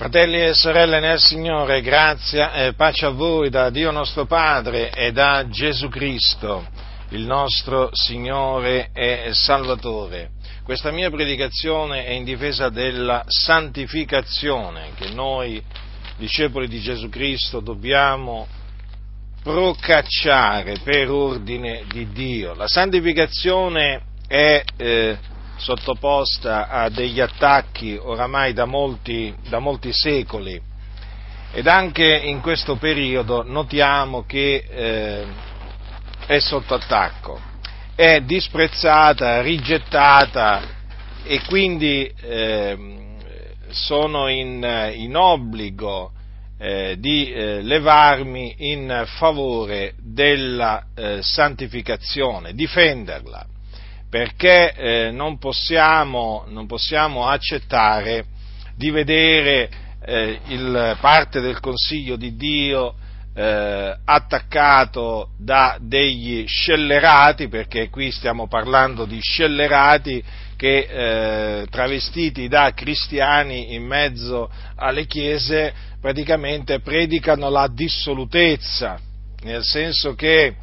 Fratelli e sorelle nel Signore, grazia e pace a voi da Dio nostro Padre e da Gesù Cristo, il nostro Signore e Salvatore. Questa mia predicazione è in difesa della santificazione che noi, discepoli di Gesù Cristo, dobbiamo procacciare per ordine di Dio. La santificazione è eh, sottoposta a degli attacchi oramai da molti, da molti secoli. Ed anche in questo periodo notiamo che eh, è sotto attacco, è disprezzata, rigettata e quindi eh, sono in, in obbligo eh, di eh, levarmi in favore della eh, santificazione, difenderla perché eh, non, possiamo, non, possiamo, accettare di vedere eh, il, parte del Consiglio di Dio eh, attaccato da degli scellerati, perché qui stiamo parlando di scellerati che eh, travestiti da cristiani in mezzo alle chiese praticamente predicano la dissolutezza, nel senso che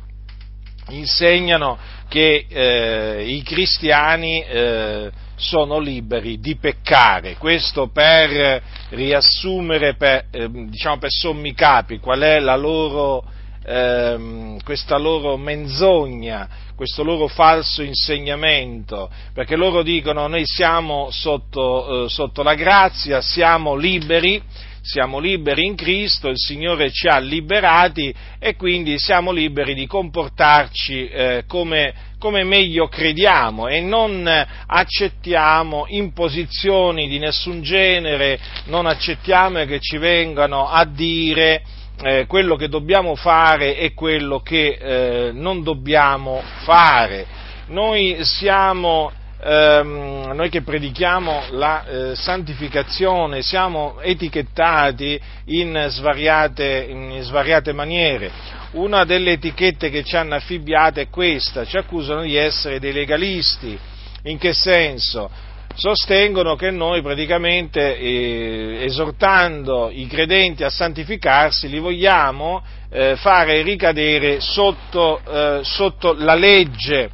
insegnano che eh, i cristiani eh, sono liberi di peccare. Questo per riassumere, per, eh, diciamo per sommi capi, qual è la loro, ehm, questa loro menzogna, questo loro falso insegnamento, perché loro dicono noi siamo sotto, eh, sotto la grazia, siamo liberi, siamo liberi in Cristo, il Signore ci ha liberati e quindi siamo liberi di comportarci eh, come, come, meglio crediamo e non accettiamo imposizioni di nessun genere, non accettiamo che ci vengano a dire eh, quello che dobbiamo fare e quello che eh, non dobbiamo fare. Noi siamo ehm, noi che predichiamo la eh, santificazione siamo etichettati in svariate, in svariate maniere. Una delle etichette che ci hanno affibbiate è questa, ci accusano di essere dei legalisti. In che senso? sostengono che noi praticamente eh, esortando i credenti a santificarsi li vogliamo eh, fare ricadere sotto, eh, sotto la legge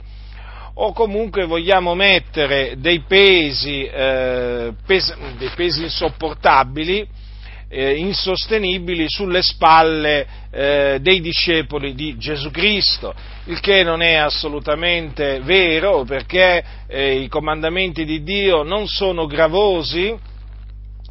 o comunque vogliamo mettere dei pesi, eh, pes- dei pesi insopportabili, eh, insostenibili sulle spalle eh, dei discepoli di Gesù Cristo, il che non è assolutamente vero perché eh, i comandamenti di Dio non sono gravosi,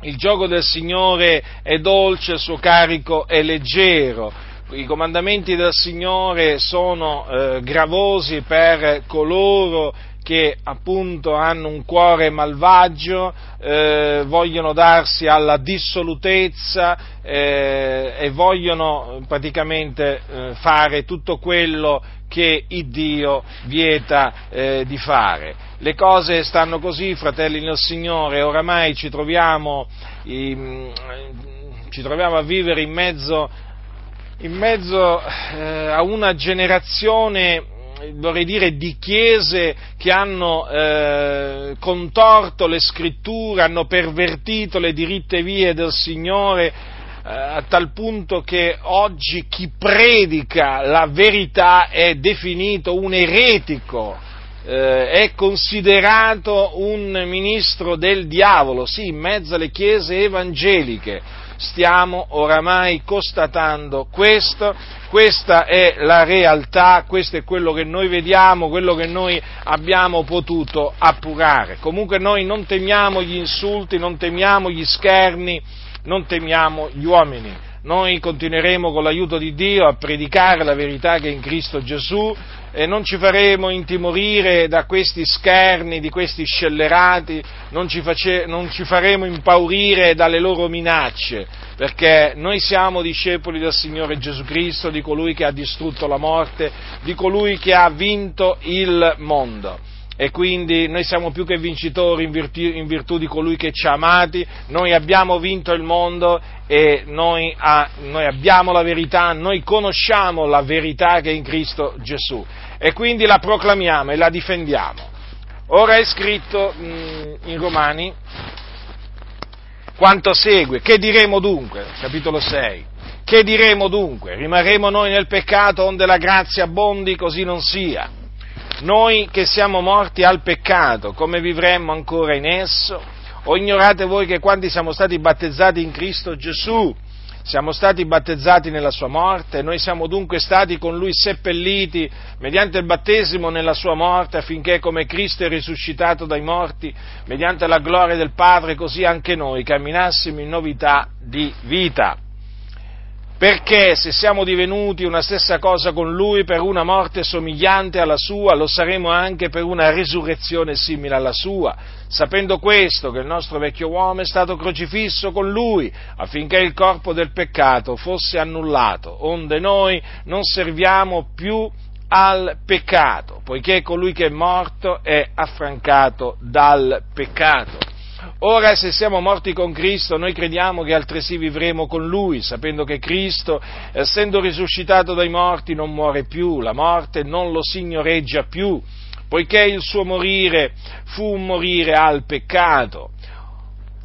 il gioco del Signore è dolce, il suo carico è leggero i comandamenti del Signore sono eh, gravosi per coloro che appunto hanno un cuore malvagio, eh, vogliono darsi alla dissolutezza eh, e vogliono praticamente eh, fare tutto quello che Dio vieta eh, di fare. Le cose stanno così, fratelli nel Signore, oramai ci troviamo, ci troviamo a vivere in mezzo in mezzo eh, a una generazione, vorrei dire, di chiese che hanno eh, contorto le scritture, hanno pervertito le diritte vie del Signore, eh, a tal punto che oggi chi predica la verità è definito un eretico, eh, è considerato un ministro del diavolo, sì, in mezzo alle chiese evangeliche stiamo oramai constatando questo, questa è la realtà, questo è quello che noi vediamo, quello che noi abbiamo potuto appurare. Comunque noi non temiamo gli insulti, non temiamo gli scherni, non temiamo gli uomini. Noi continueremo con l'aiuto di Dio a predicare la verità che è in Cristo Gesù, e non ci faremo intimorire da questi scherni, di questi scellerati, non ci, face, non ci, faremo impaurire dalle loro minacce, perché noi siamo discepoli del Signore Gesù Cristo, di colui che ha distrutto la morte, di colui che ha vinto il mondo e quindi noi siamo più che vincitori in virtù, in virtù, di colui che ci ha amati, noi abbiamo vinto il mondo e noi, ha, noi, abbiamo la verità, noi conosciamo la verità che è in Cristo Gesù e quindi la proclamiamo e la difendiamo. Ora è scritto mh, in Romani quanto segue. Che diremo dunque? Capitolo 6. Che diremo dunque? Rimarremo noi nel peccato onde la grazia abbondi? Così non sia. Noi che siamo morti al peccato, come vivremmo ancora in esso? O ignorate voi che quando siamo stati battezzati in Cristo Gesù, siamo stati battezzati nella sua morte, noi siamo dunque stati con lui seppelliti mediante il battesimo nella sua morte affinché come Cristo è risuscitato dai morti, mediante la gloria del Padre, così anche noi camminassimo in novità di vita perché se siamo divenuti una stessa cosa con Lui per una morte somigliante alla sua, lo saremo anche per una risurrezione simile alla sua, sapendo questo che il nostro vecchio uomo è stato crocifisso con Lui, affinché il corpo del peccato fosse annullato, onde noi non serviamo più al peccato, poiché colui che è morto è affrancato dal peccato. Ora se siamo morti con Cristo, noi crediamo che altresì vivremo con Lui, sapendo che Cristo, essendo risuscitato dai morti, non muore più, la morte non lo signoreggia più, poiché il suo morire fu un morire al peccato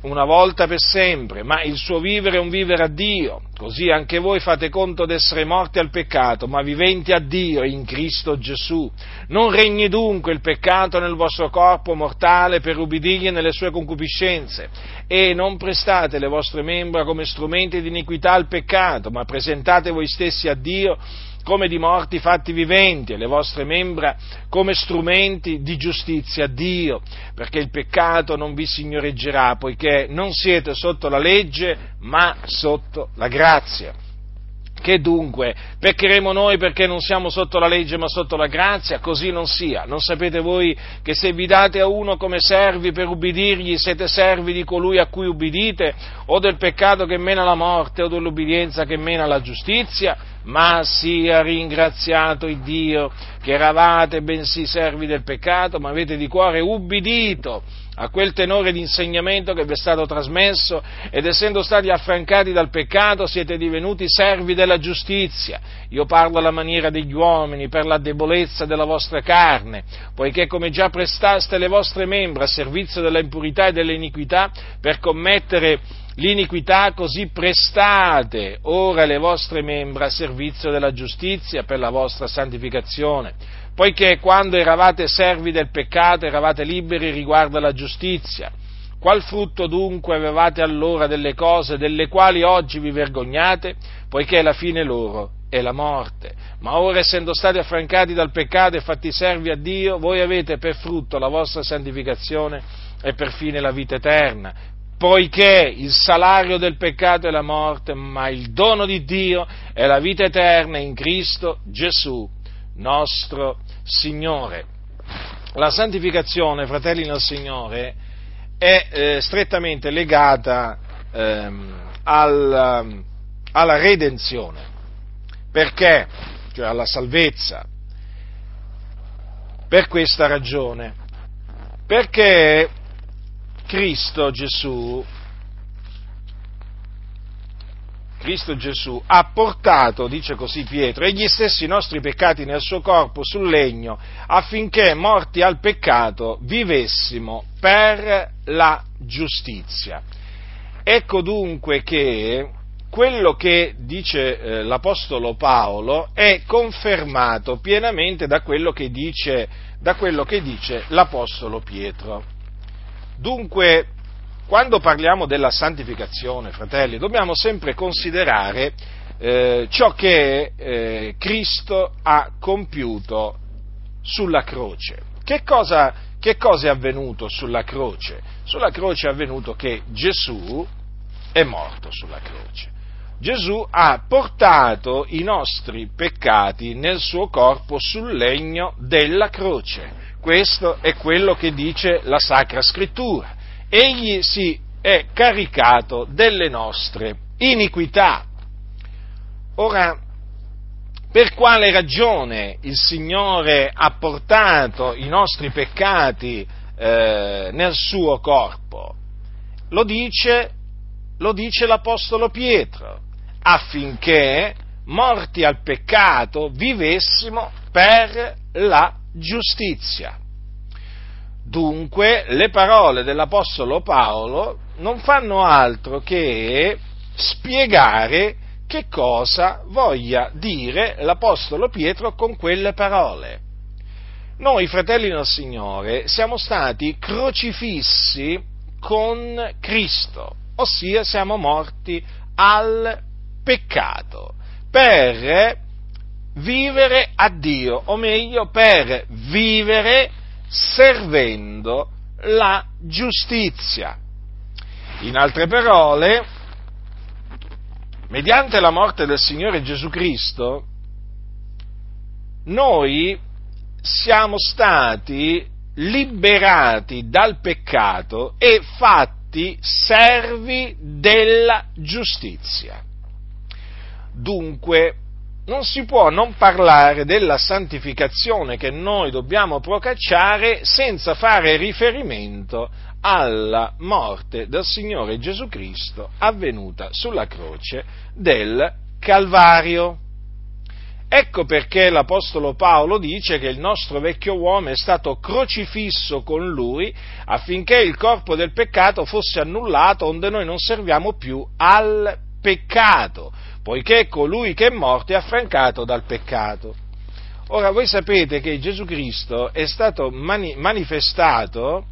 una volta per sempre, ma il suo vivere è un vivere a Dio. Così anche voi fate conto d'essere morti al peccato, ma viventi a Dio in Cristo Gesù. Non regni dunque il peccato nel vostro corpo mortale per ubbidirgli nelle sue concupiscenze e non prestate le vostre membra come strumenti di iniquità al peccato, ma presentate voi stessi a Dio come di morti fatti viventi e le vostre membra come strumenti di giustizia a Dio, perché il peccato non vi signoreggerà, poiché non siete sotto la legge, ma sotto la grazia. Che dunque? Peccheremo noi perché non siamo sotto la legge ma sotto la grazia? Così non sia. Non sapete voi che se vi date a uno come servi per ubbidirgli, siete servi di colui a cui ubbidite, o del peccato che mena alla morte, o dell'ubbidienza che mena alla giustizia? Ma sia ringraziato il Dio che eravate bensì servi del peccato, ma avete di cuore ubbidito a quel tenore di insegnamento che vi è stato trasmesso ed essendo stati affrancati dal peccato siete divenuti servi della giustizia. Io parlo alla maniera degli uomini per la debolezza della vostra carne, poiché come già prestaste le vostre membra a servizio della impurità e dell'iniquità per commettere l'iniquità, così prestate ora le vostre membra a servizio della giustizia per la vostra santificazione poiché quando eravate servi del peccato eravate liberi riguardo alla giustizia. Qual frutto dunque avevate allora delle cose delle quali oggi vi vergognate, poiché la fine loro è la morte. Ma ora essendo stati affrancati dal peccato e fatti servi a Dio, voi avete per frutto la vostra santificazione e per fine la vita eterna, poiché il salario del peccato è la morte, ma il dono di Dio è la vita eterna in Cristo Gesù, nostro Signore. La santificazione, fratelli nel Signore, è eh, strettamente legata ehm, al, alla redenzione. Perché? Cioè alla salvezza. Per questa ragione. Perché Cristo Gesù Cristo Gesù ha portato, dice così Pietro, egli stessi i nostri peccati nel suo corpo sul legno affinché, morti al peccato, vivessimo per la giustizia. Ecco dunque che quello che dice eh, l'Apostolo Paolo è confermato pienamente da quello dice, da quello che dice l'Apostolo Pietro. Dunque, quando parliamo della santificazione, fratelli, dobbiamo sempre considerare eh, ciò che eh, Cristo ha compiuto sulla croce. Che cosa, che cosa è avvenuto sulla croce? Sulla croce è avvenuto che Gesù è morto sulla croce. Gesù ha portato i nostri peccati nel suo corpo sul legno della croce. Questo è quello che dice la Sacra Scrittura egli si è caricato delle nostre iniquità. Ora, per quale ragione il Signore ha portato i nostri peccati eh, nel suo corpo? Lo dice, lo dice l'Apostolo Pietro, affinché, morti al peccato, vivessimo per la giustizia. Dunque, le parole dell'Apostolo Paolo non fanno altro che spiegare che cosa voglia dire l'Apostolo Pietro con quelle parole. Noi, fratelli del Signore, siamo stati crocifissi con Cristo, ossia siamo morti al peccato, per vivere a Dio, o meglio, per vivere servendo la giustizia. In altre parole, mediante la morte del Signore Gesù Cristo, noi siamo stati liberati dal peccato e fatti servi della giustizia. Dunque, non si può non parlare della santificazione che noi dobbiamo procacciare senza fare riferimento alla morte del Signore Gesù Cristo avvenuta sulla croce del Calvario. Ecco perché l'Apostolo Paolo dice che il nostro vecchio uomo è stato crocifisso con lui affinché il corpo del peccato fosse annullato onde noi non serviamo più al peccato poiché colui che è morto è affrancato dal peccato. Ora voi sapete che Gesù Cristo è stato mani- manifestato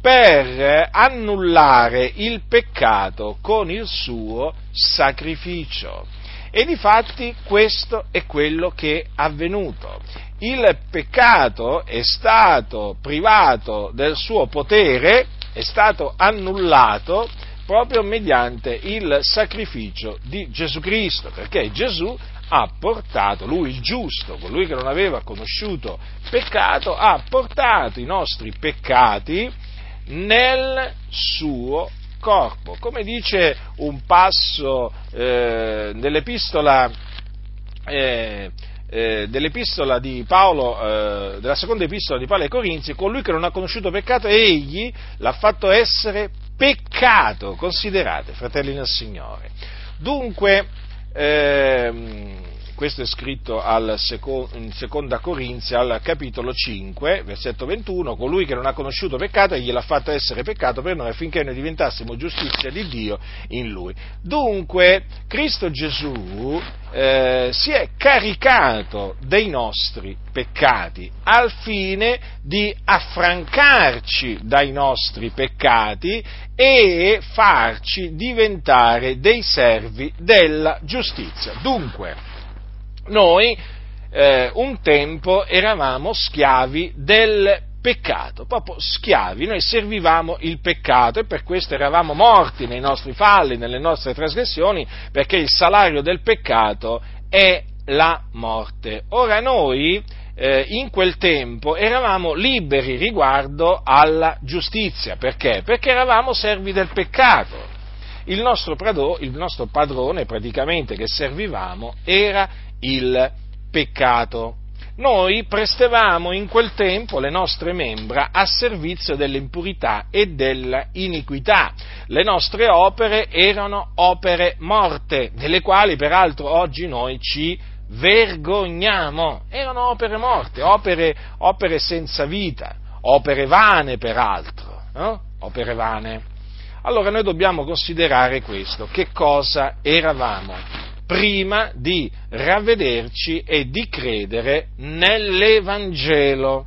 per annullare il peccato con il suo sacrificio. E difatti questo è quello che è avvenuto. Il peccato è stato privato del suo potere, è stato annullato proprio mediante il sacrificio di Gesù Cristo, perché Gesù ha portato, lui il giusto, colui che non aveva conosciuto peccato, ha portato i nostri peccati nel suo corpo. Come dice un passo eh, dell'epistola, eh, eh, dell'epistola di Paolo, eh, della seconda epistola di Paolo ai Corinzi, colui che non ha conosciuto peccato, egli l'ha fatto essere peccato, considerate, fratelli nel Signore. Dunque, ehm, questo è scritto seco, in seconda Corinzia al capitolo 5, versetto 21, colui che non ha conosciuto peccato e gliel'ha fatto essere peccato per noi affinché noi diventassimo giustizia di Dio in lui. Dunque, Cristo Gesù eh, si è caricato dei nostri peccati al fine di affrancarci dai nostri peccati e farci diventare dei servi della giustizia. Dunque, noi eh, un tempo eravamo schiavi del peccato, proprio schiavi, noi servivamo il peccato e per questo eravamo morti nei nostri falli, nelle nostre trasgressioni, perché il salario del peccato è la morte. Ora noi eh, in quel tempo eravamo liberi riguardo alla giustizia, perché? Perché eravamo servi del peccato. Il nostro, il nostro padrone praticamente che servivamo era il peccato. Noi prestevamo in quel tempo le nostre membra a servizio dell'impurità e dell'iniquità. Le nostre opere erano opere morte, delle quali peraltro oggi noi ci vergogniamo. Erano opere morte, opere, opere senza vita, opere vane peraltro, no? opere vane. Allora noi dobbiamo considerare questo, che cosa eravamo prima di ravvederci e di credere nell'Evangelo,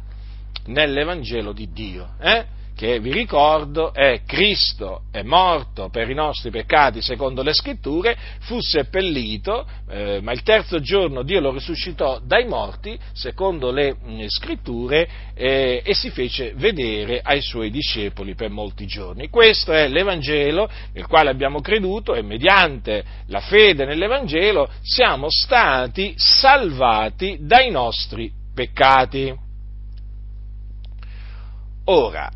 nell'Evangelo di Dio. Eh? Che vi ricordo è Cristo è morto per i nostri peccati secondo le scritture, fu seppellito, eh, ma il terzo giorno Dio lo risuscitò dai morti secondo le mh, mm, scritture eh, e si fece vedere ai suoi discepoli per molti giorni. Questo è l'Evangelo nel quale abbiamo creduto e mediante la fede nell'Evangelo siamo stati salvati dai nostri peccati. Ora,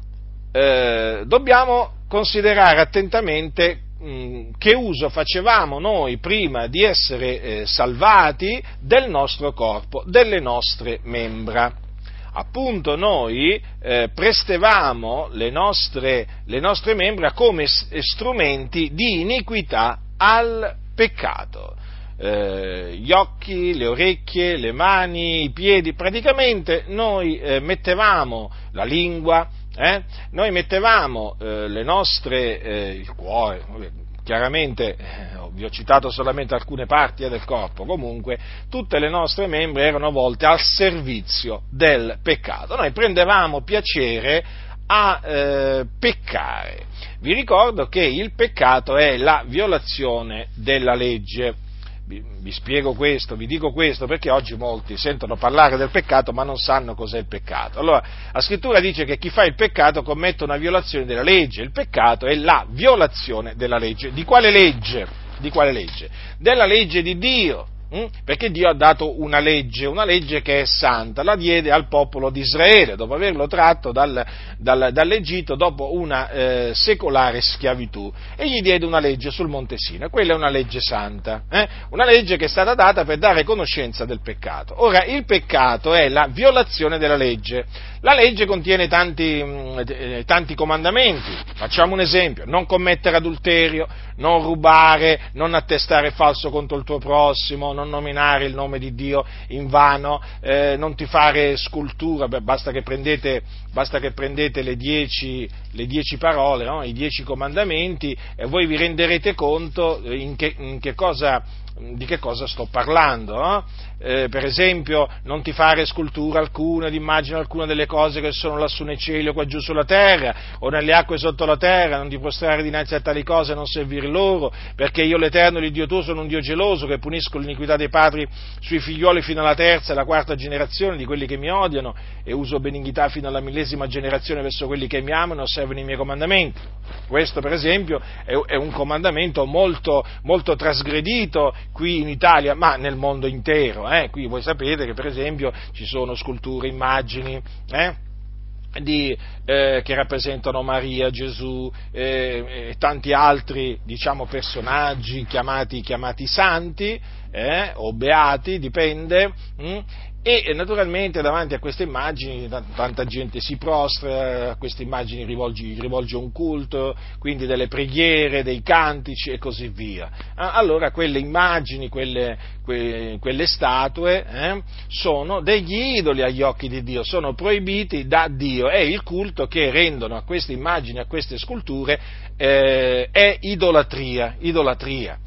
eh, dobbiamo considerare attentamente mm, che uso facevamo noi prima di essere eh, salvati del nostro corpo, delle nostre membra. Appunto noi eh, prestevamo le nostre, le nostre membra come strumenti di iniquità al peccato. Eh, gli occhi, le orecchie, le mani, i piedi, praticamente noi eh, mettevamo la lingua, eh? noi mettevamo eh, le nostre, eh, il cuore, chiaramente eh, vi ho citato solamente alcune parti eh, del corpo, comunque tutte le nostre membra erano volte al servizio del peccato. Noi prendevamo piacere a eh, peccare. Vi ricordo che il peccato è la violazione della legge vi, vi, spiego questo, vi dico questo perché oggi molti sentono parlare del peccato ma non sanno cos'è il peccato. Allora, la scrittura dice che chi fa il peccato commette una violazione della legge, il peccato è la violazione della legge. Di quale legge? Di quale legge? Della legge di Dio. Mm? Perché Dio ha dato una legge, una legge che è santa, la diede al popolo di Israele dopo averlo tratto dal, dal, dall'Egitto dopo una eh, secolare schiavitù e gli diede una legge sul Monte Sina, quella è una legge santa, eh? una legge che è stata data per dare conoscenza del peccato. Ora, il peccato è la violazione della legge, la legge contiene tanti, mm, eh, tanti comandamenti, facciamo un esempio, non commettere adulterio, non rubare, non attestare falso contro il tuo prossimo, non nominare il nome di Dio in vano, eh, non ti fare scultura, beh, basta, che prendete, basta che prendete, le dieci, le dieci parole, no? i dieci comandamenti e voi vi renderete conto in che, in che cosa di che cosa sto parlando. No? Eh, per esempio, non ti fare scultura alcuna, immagine alcuna delle cose che sono lassù nei cieli o qua giù sulla terra, o nelle acque sotto la terra, non ti prostrare dinanzi a tali cose e non servire loro, perché io l'Eterno, l'Iddio tuo, sono un Dio geloso che punisco l'iniquità dei padri sui figlioli fino alla terza e alla quarta generazione di quelli che mi odiano e uso benignità fino alla millesima generazione verso quelli che mi amano e osservano i miei comandamenti. Questo, per esempio, è, un comandamento molto, molto trasgredito qui in Italia, ma nel mondo intero. Eh? Qui voi sapete che per esempio ci sono sculture, immagini. Eh? Di, eh, che rappresentano Maria, Gesù eh, e tanti altri diciamo, personaggi chiamati, chiamati santi eh, o beati, dipende, mh? E naturalmente davanti a queste immagini tanta gente si prostra, a queste immagini rivolge, rivolge un culto, quindi delle preghiere, dei cantici e così via. Allora quelle immagini, quelle, que, quelle statue eh, sono degli idoli agli occhi di Dio, sono proibiti da Dio e il culto che rendono a queste immagini, a queste sculture eh, è idolatria, idolatria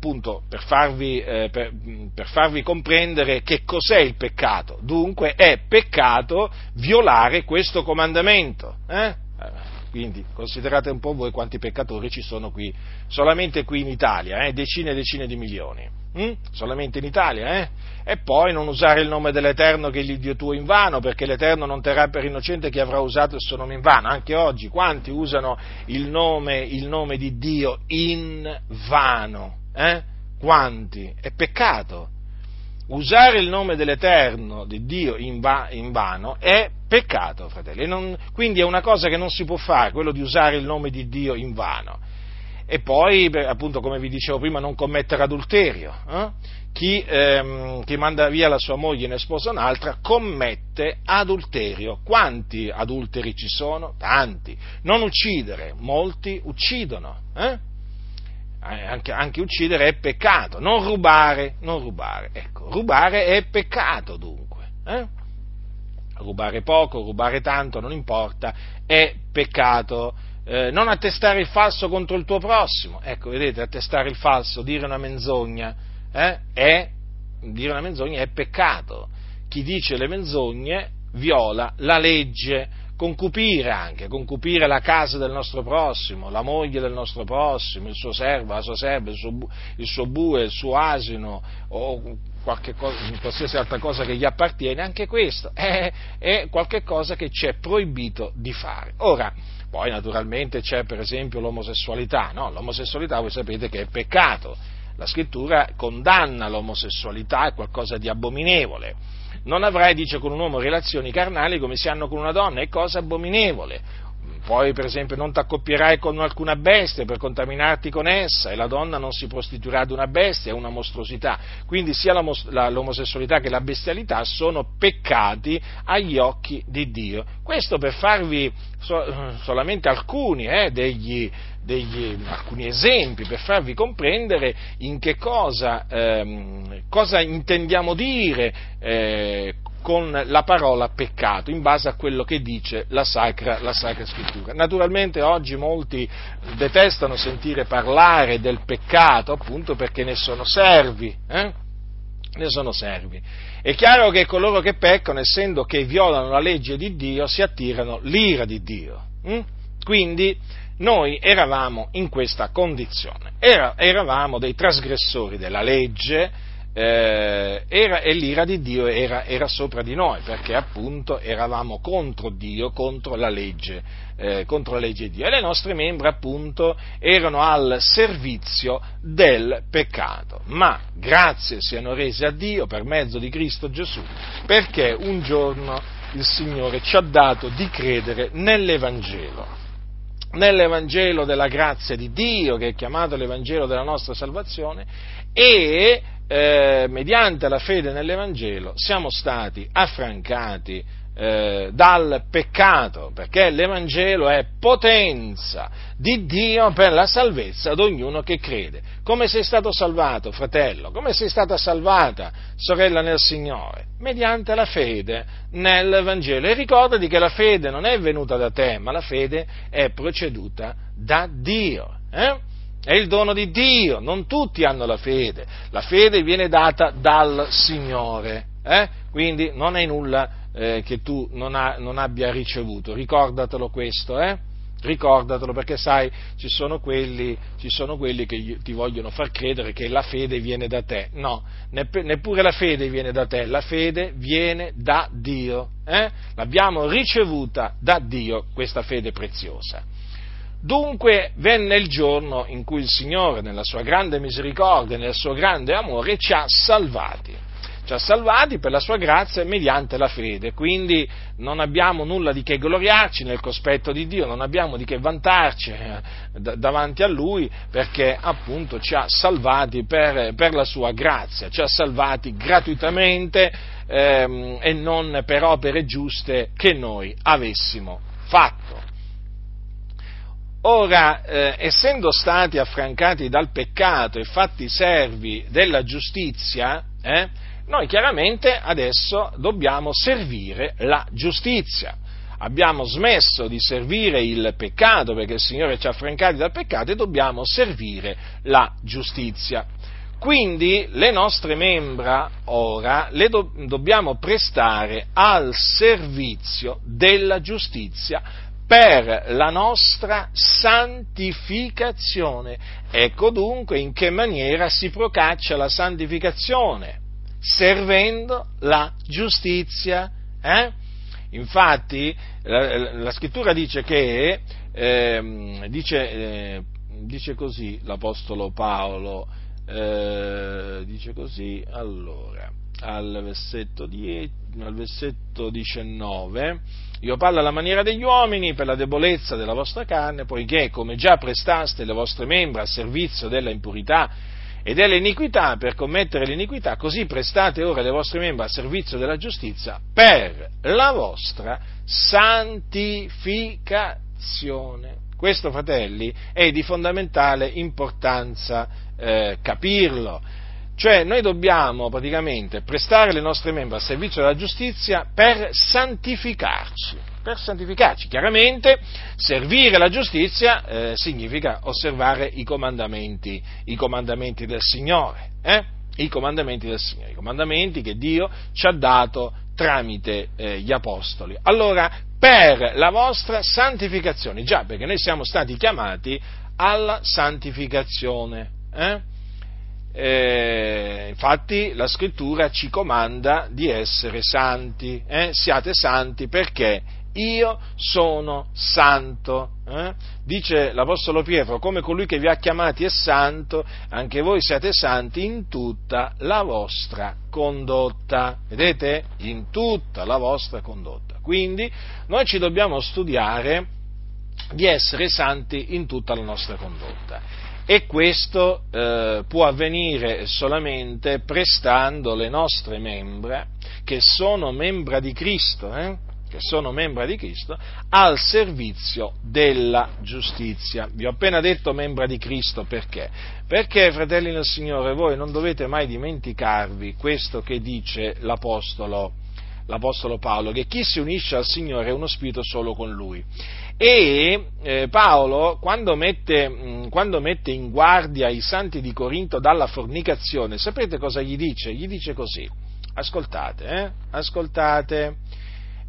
appunto per farvi, eh, per, per farvi, comprendere che cos'è il peccato. Dunque è peccato violare questo comandamento. Eh? Quindi considerate un po' voi quanti peccatori ci sono qui, solamente qui in Italia, eh? decine e decine di milioni. Mm? Solamente in Italia, eh? E poi non usare il nome dell'Eterno che è l'Iddio tuo in vano, perché l'Eterno non terrà per innocente chi avrà usato il suo nome in vano. Anche oggi, quanti usano il nome, il nome di Dio in vano? Eh? Quanti? È peccato. Usare il nome dell'Eterno, di Dio, in, va, in vano è peccato, fratelli. Non, quindi è una cosa che non si può fare, quello di usare il nome di Dio in vano. E poi, appunto, come vi dicevo prima, non commettere adulterio. Eh? Chi, ehm, chi, manda via la sua moglie e ne sposa un'altra commette adulterio. Quanti adulteri ci sono? Tanti. Non uccidere, molti uccidono. Eh? Eh, anche, anche, uccidere è peccato, non rubare, non rubare, ecco, rubare è peccato dunque, eh? rubare poco, rubare tanto, non importa, è peccato, eh, non attestare il falso contro il tuo prossimo, ecco, vedete, attestare il falso, dire una menzogna, eh? è, dire una menzogna è peccato, chi dice le menzogne viola la legge, concupire anche, concupire la casa del nostro prossimo, la moglie del nostro prossimo, il suo servo, la sua serva, il suo, il suo bue, il suo asino o cosa, qualsiasi altra cosa che gli appartiene, anche questo è, è qualcosa che ci è proibito di fare. Ora, poi naturalmente c'è per esempio l'omosessualità, no? l'omosessualità voi sapete che è peccato, la scrittura condanna l'omosessualità, è qualcosa di abominevole non avrai, dice, con un uomo relazioni carnali come si hanno con una donna, è cosa abominevole. Poi, per esempio, non ti accoppierai con alcuna bestia per contaminarti con essa, e la donna non si prostituirà ad una bestia, è una mostruosità. Quindi sia l'omosessualità che la bestialità sono peccati agli occhi di Dio. Questo per farvi solamente alcuni eh, degli, degli, alcuni esempi per farvi comprendere in che cosa, ehm, cosa intendiamo dire eh, con la parola peccato, in base a quello che dice la Sacra, la Sacra Scrittura. Naturalmente oggi molti detestano sentire parlare del peccato, appunto perché ne sono servi. Eh? Ne sono servi. È chiaro che coloro che peccano, essendo che violano la legge di Dio, si attirano l'ira di Dio. Hm? Quindi noi eravamo in questa condizione, Era, eravamo dei trasgressori della legge, eh, era, e l'ira di Dio era, era, sopra di noi, perché appunto eravamo contro Dio, contro la legge, eh, contro la legge di Dio, e le nostre membra appunto erano al servizio del peccato. Ma grazie siano rese a Dio per mezzo di Cristo Gesù, perché un giorno il Signore ci ha dato di credere nell'Evangelo nell'Evangelo della grazia di Dio, che è chiamato l'Evangelo della nostra salvazione, e eh, mediante la fede nell'Evangelo siamo stati affrancati eh, dal peccato, perché l'Evangelo è potenza di Dio per la salvezza ad ognuno che crede. Come sei stato salvato, fratello? Come sei stata salvata, sorella nel Signore? Mediante la fede nell'Evangelo. E ricordati che la fede non è venuta da te, ma la fede è proceduta da Dio. Eh? È il dono di Dio, non tutti hanno la fede, la fede viene data dal Signore, eh? quindi non è nulla eh, che tu non, ha, non, abbia ricevuto, ricordatelo questo, eh? ricordatelo perché sai, ci sono, quelli, ci sono quelli che ti vogliono far credere che la fede viene da te, no, neppure la fede viene da te, la fede viene da Dio, eh? l'abbiamo ricevuta da Dio questa fede preziosa. Dunque venne il giorno in cui il Signore, nella sua grande misericordia nel suo grande amore, ci ha salvati. Ci ha salvati per la sua grazia mediante la fede. Quindi non abbiamo nulla di che gloriarci nel cospetto di Dio, non abbiamo di che vantarci eh, davanti a Lui perché appunto ci ha salvati per, per la sua grazia, ci ha salvati gratuitamente ehm, e non per opere giuste che noi avessimo fatto. Ora, eh, essendo stati affrancati dal peccato e fatti servi della giustizia, eh, noi chiaramente adesso dobbiamo servire la giustizia. Abbiamo smesso di servire il peccato perché il Signore ci ha affrancati dal peccato e dobbiamo servire la giustizia. Quindi le nostre membra ora le do- dobbiamo prestare al servizio della giustizia per la nostra santificazione. Ecco dunque in che maniera si procaccia la santificazione, servendo la giustizia. Eh? Infatti la, la, scrittura dice che, eh, dice, eh, dice, così l'Apostolo Paolo, eh, dice così, allora, al versetto, 10, al versetto 19, io parlo alla maniera degli uomini per la debolezza della vostra carne, poiché come già prestaste le vostre membra a servizio della impurità e dell'iniquità per commettere l'iniquità, così prestate ora le vostre membra a servizio della giustizia per la vostra santificazione. Questo, fratelli, è di fondamentale importanza eh, capirlo cioè noi dobbiamo praticamente prestare le nostre membra al servizio della giustizia per santificarci, per santificarci. Chiaramente servire la giustizia eh, significa osservare i comandamenti, i comandamenti del Signore, eh? i comandamenti del Signore, i comandamenti che Dio ci ha dato tramite eh, gli Apostoli. Allora, per la vostra santificazione, già perché noi siamo stati chiamati alla santificazione. Eh? Eh, infatti la scrittura ci comanda di essere santi, eh? siate santi perché io sono santo. Eh? Dice l'Apostolo Pietro, come colui che vi ha chiamati è santo, anche voi siate santi in tutta la vostra condotta. Vedete? In tutta la vostra condotta. Quindi noi ci dobbiamo studiare di essere santi in tutta la nostra condotta e questo eh, può avvenire solamente prestando le nostre membra, che sono membra di Cristo, eh, che sono membra di Cristo, al servizio della giustizia. Vi ho appena detto membra di Cristo perché? Perché, fratelli del Signore, voi non dovete mai dimenticarvi questo che dice l'Apostolo, l'Apostolo Paolo, che chi si unisce al Signore è uno spirito solo con Lui. E eh, Paolo, quando mette, mh, mm, quando mette in guardia i santi di Corinto dalla fornicazione, sapete cosa gli dice? Gli dice così, ascoltate, eh? ascoltate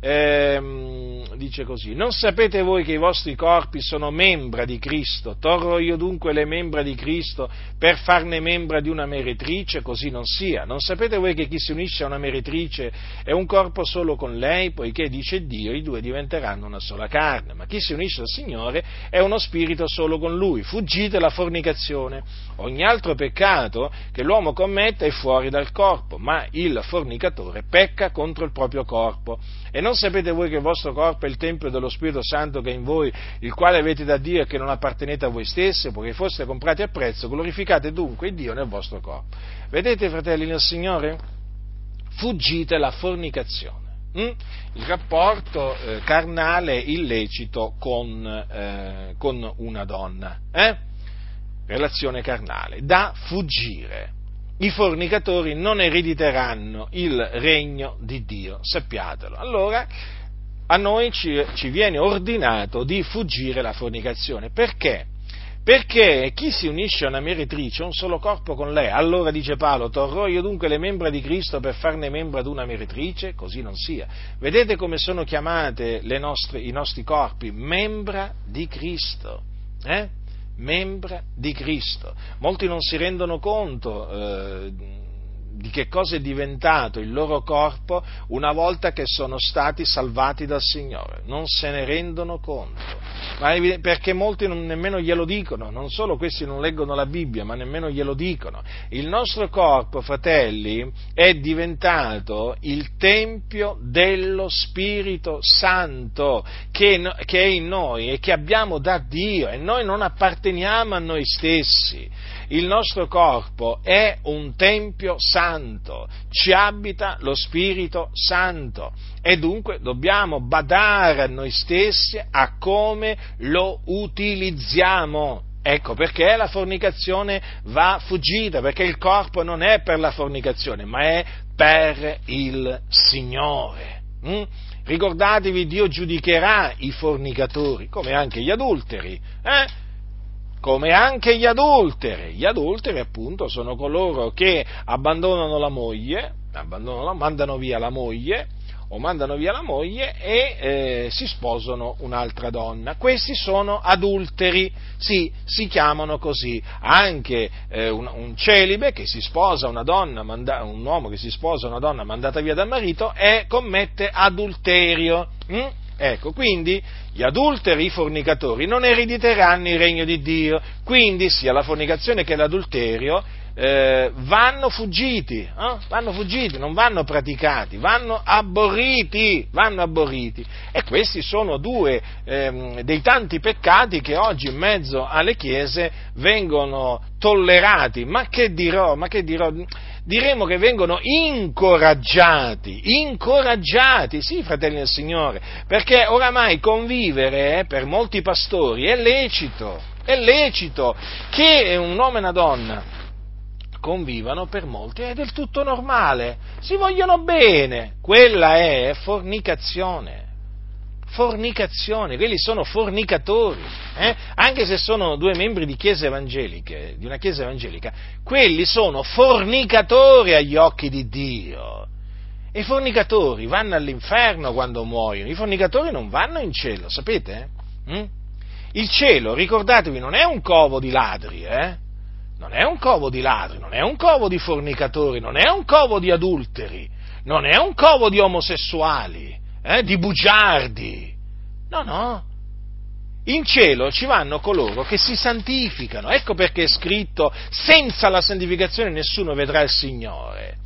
ehm, dice così, non sapete voi che i vostri corpi sono membra di Cristo, torro io dunque le membra di Cristo per farne membra di una meretrice, così non sia, non sapete voi che chi si unisce a una meretrice è un corpo solo con lei, poiché dice Dio, i due diventeranno una sola carne, ma chi si unisce al Signore è uno spirito solo con lui, fuggite la fornicazione, ogni altro peccato che l'uomo commette è fuori dal corpo, ma il fornicatore pecca contro il proprio corpo. E non sapete voi che il vostro corpo è il Tempio dello Spirito Santo che è in voi, il quale avete da Dio e che non appartenete a voi stessi, poiché foste comprati a prezzo, glorificate dunque Dio nel vostro corpo. Vedete, fratelli nel Signore? Fuggite la fornicazione. Mm? il rapporto eh, carnale illecito con, eh, con una donna, eh? Relazione carnale, da fuggire i fornicatori non erediteranno il regno di Dio, sappiatelo. Allora a noi ci, ci viene ordinato di fuggire la fornicazione. Perché? Perché chi si unisce a una meretrice è un solo corpo con lei. Allora dice Paolo, torrò io dunque le membra di Cristo per farne membra ad una meretrice? Così non sia. Vedete come sono chiamate nostre, i nostri corpi? Membra di Cristo. Eh? Membra di Cristo. Molti non si rendono conto eh, di che cosa è diventato il loro corpo una volta che sono stati salvati dal Signore. Non se ne rendono conto, ma perché molti non, nemmeno glielo dicono, non solo questi non leggono la Bibbia, ma nemmeno glielo dicono. Il nostro corpo, fratelli, è diventato il Tempio dello Spirito Santo che, che è in noi e che abbiamo da Dio e noi non apparteniamo a noi stessi il nostro corpo è un tempio santo, ci abita lo Spirito Santo e dunque dobbiamo badare a noi stessi a come lo utilizziamo. Ecco perché la fornicazione va fuggita, perché il corpo non è per la fornicazione, ma è per il Signore. Mm? Ricordatevi, Dio giudicherà i fornicatori, come anche gli adulteri. Eh? Come anche gli adulteri. Gli adulteri, appunto, sono coloro che abbandonano la moglie, abbandonano, mandano via la moglie o mandano via la moglie e eh, si sposano un'altra donna. Questi sono adulteri, sì, si chiamano così. Anche eh, un, un, celibe che si sposa una donna, manda, un uomo che si sposa una donna mandata via dal marito e commette adulterio. Hm? Ecco, quindi gli adulteri, i fornicatori, non erediteranno il regno di Dio, quindi sia la fornicazione che l'adulterio eh, vanno fuggiti, eh? vanno fuggiti, non vanno praticati, vanno abborriti, vanno abborriti. E questi sono due eh, dei tanti peccati che oggi in mezzo alle chiese vengono tollerati. Ma che dirò? Ma che dirò? Diremo che vengono incoraggiati, incoraggiati, sì, fratelli del Signore, perché oramai convivere eh, per molti pastori è lecito, è lecito che un uomo e una donna convivano per molti, è del tutto normale, si vogliono bene, quella è fornicazione fornicazione, quelli sono fornicatori, eh? anche se sono due membri di chiese evangeliche, di una chiesa evangelica, quelli sono fornicatori agli occhi di Dio. I fornicatori vanno all'inferno quando muoiono, i fornicatori non vanno in cielo, sapete? Mm? Il cielo, ricordatevi, non è un covo di ladri, eh? Non è un covo di ladri, non è un covo di fornicatori, non è un covo di adulteri, non è un covo di omosessuali eh, di bugiardi. No, no. In cielo ci vanno coloro che si santificano. Ecco perché è scritto, senza la santificazione nessuno vedrà il Signore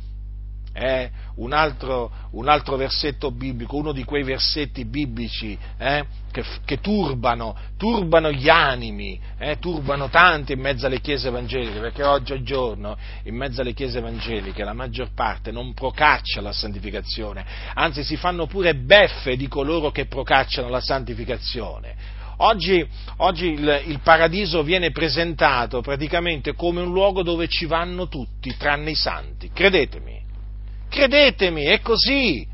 eh, un, altro, un, altro, versetto biblico, uno di quei versetti biblici eh, che, che turbano, turbano, gli animi, eh, turbano tanti in mezzo alle chiese evangeliche, perché oggi è giorno in mezzo alle chiese evangeliche la maggior parte non procaccia la santificazione, anzi si fanno pure beffe di coloro che procacciano la santificazione. Oggi, oggi il, il, paradiso viene presentato praticamente come un luogo dove ci vanno tutti, tranne i santi, credetemi. Credetemi, è così.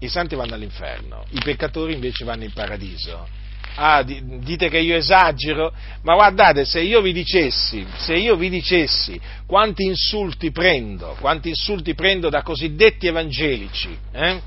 i santi vanno all'inferno, i peccatori invece vanno in paradiso. Ah, dite che io esagero? Ma guardate, se io vi dicessi, se io vi dicessi quanti insulti prendo, quanti insulti prendo da cosiddetti evangelici, eh?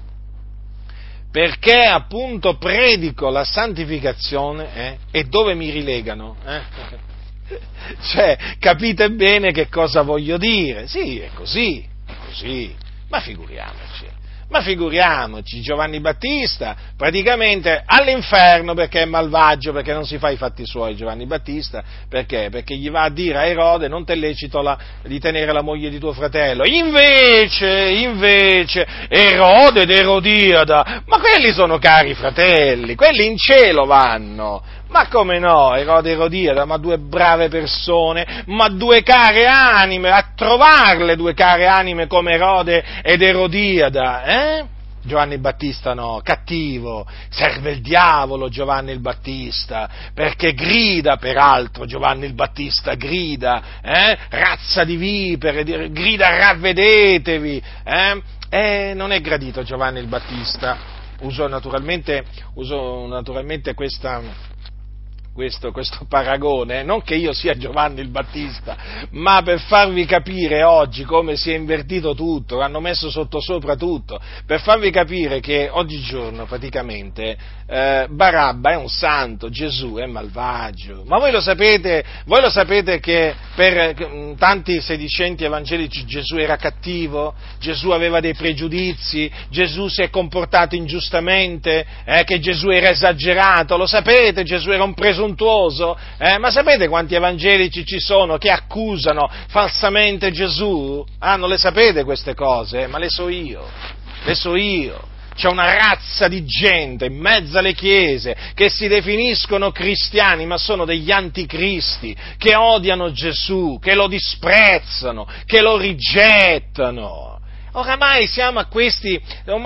perché appunto predico la santificazione eh? e dove mi rilegano? Eh? Cioè, capite bene che cosa voglio dire? Sì, è così, così, ma figuriamoci. Ma figuriamoci, Giovanni Battista praticamente all'inferno perché è malvagio, perché non si fa i fatti suoi Giovanni Battista, perché? Perché gli va a dire a Erode non ti è lecito la, di tenere la moglie di tuo fratello. Invece, invece, Erode ed Erodiada, ma quelli sono cari fratelli, quelli in cielo vanno, ma come no, Erode e Erodiada, ma due brave persone, ma due care anime, a trovarle due care anime come Erode ed Erodiada, eh? Giovanni Battista no, cattivo, serve il diavolo Giovanni il Battista, perché grida peraltro Giovanni il Battista, grida, eh? razza di vipere, grida ravvedetevi, eh? E non è gradito Giovanni il Battista, uso naturalmente, uso naturalmente questa questo, questo, paragone, non che io sia Giovanni il Battista, ma per farvi capire oggi come si è invertito tutto, hanno messo sottosopra tutto, per farvi capire che oggigiorno praticamente eh, Barabba è un santo, Gesù è malvagio. Ma voi lo sapete, voi lo sapete che per mm, tanti sedicenti evangelici Gesù era cattivo, Gesù aveva dei pregiudizi, Gesù si è comportato ingiustamente, eh, che Gesù era esagerato, lo sapete, Gesù era un presunto presuntuoso, eh? ma sapete quanti evangelici ci sono che accusano falsamente Gesù? Ah, non le sapete queste cose? Ma le so io, le so io. C'è una razza di gente in mezzo alle chiese che si definiscono cristiani ma sono degli anticristi, che odiano Gesù, che lo disprezzano, che lo rigettano. Oramai siamo, a questi,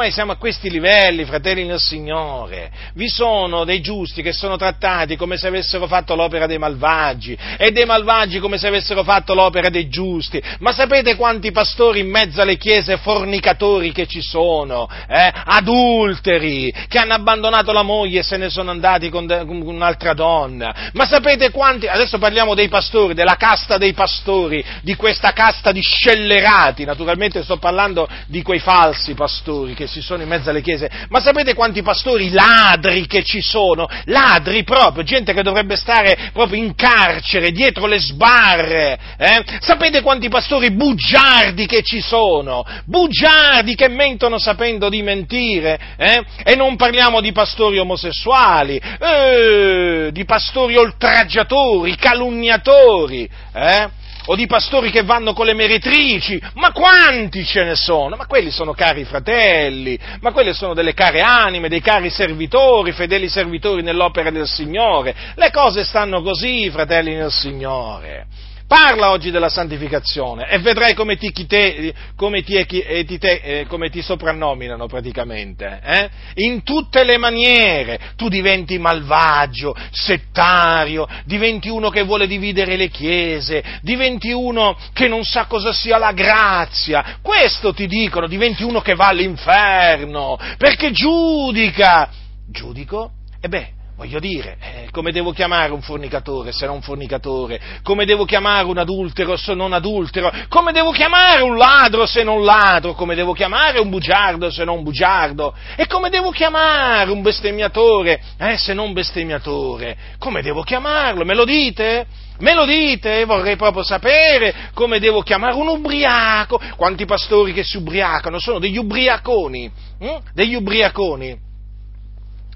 siamo a questi livelli, fratelli nel Signore. Vi sono dei giusti che sono trattati come se avessero fatto l'opera dei malvagi e dei malvagi come se avessero fatto l'opera dei giusti. Ma sapete quanti pastori in mezzo alle chiese fornicatori che ci sono? Eh? Adulteri, che hanno abbandonato la moglie e se ne sono andati con, de- con un'altra donna. Ma sapete quanti, adesso parliamo dei pastori, della casta dei pastori, di questa casta di scellerati, naturalmente sto parlando parlando di quei falsi pastori che si sono in mezzo alle chiese, ma sapete quanti pastori ladri che ci sono? Ladri proprio, gente che dovrebbe stare proprio in carcere, dietro le sbarre. Eh? Sapete quanti pastori bugiardi che ci sono? Bugiardi che mentono sapendo di mentire. Eh? E non parliamo di pastori omosessuali, eh, di pastori oltraggiatori, calunniatori. Eh? O di pastori che vanno con le meretrici, ma quanti ce ne sono? Ma quelli sono cari fratelli, ma quelle sono delle care anime, dei cari servitori, fedeli servitori nell'opera del Signore. Le cose stanno così, fratelli nel Signore. Parla oggi della santificazione e vedrai come ti, te, come ti, ti, te, eh, come ti soprannominano praticamente. Eh? In tutte le maniere tu diventi malvagio, settario, diventi uno che vuole dividere le chiese, diventi uno che non sa cosa sia la grazia. Questo ti dicono, diventi uno che va all'inferno perché giudica. Giudico? E beh, Voglio dire, eh, come devo chiamare un fornicatore se non fornicatore? Come devo chiamare un adultero se non adultero? Come devo chiamare un ladro se non ladro? Come devo chiamare un bugiardo se non bugiardo? E come devo chiamare un bestemmiatore eh, se non bestemmiatore? Come devo chiamarlo? Me lo dite? Me lo dite? Vorrei proprio sapere come devo chiamare un ubriaco. Quanti pastori che si ubriacano sono degli ubriaconi? Hm? Degli ubriaconi?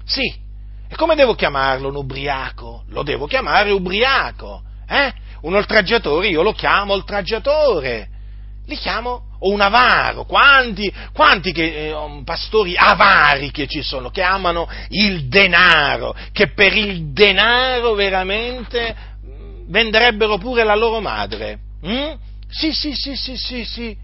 Sì, e come devo chiamarlo un ubriaco? Lo devo chiamare ubriaco. Eh? Un oltraggiatore io lo chiamo oltraggiatore. Li chiamo o un avaro. Quanti, quanti che, eh, pastori avari che ci sono, che amano il denaro, che per il denaro veramente mm, venderebbero pure la loro madre. Mm? Sì, sì, sì, sì, sì, sì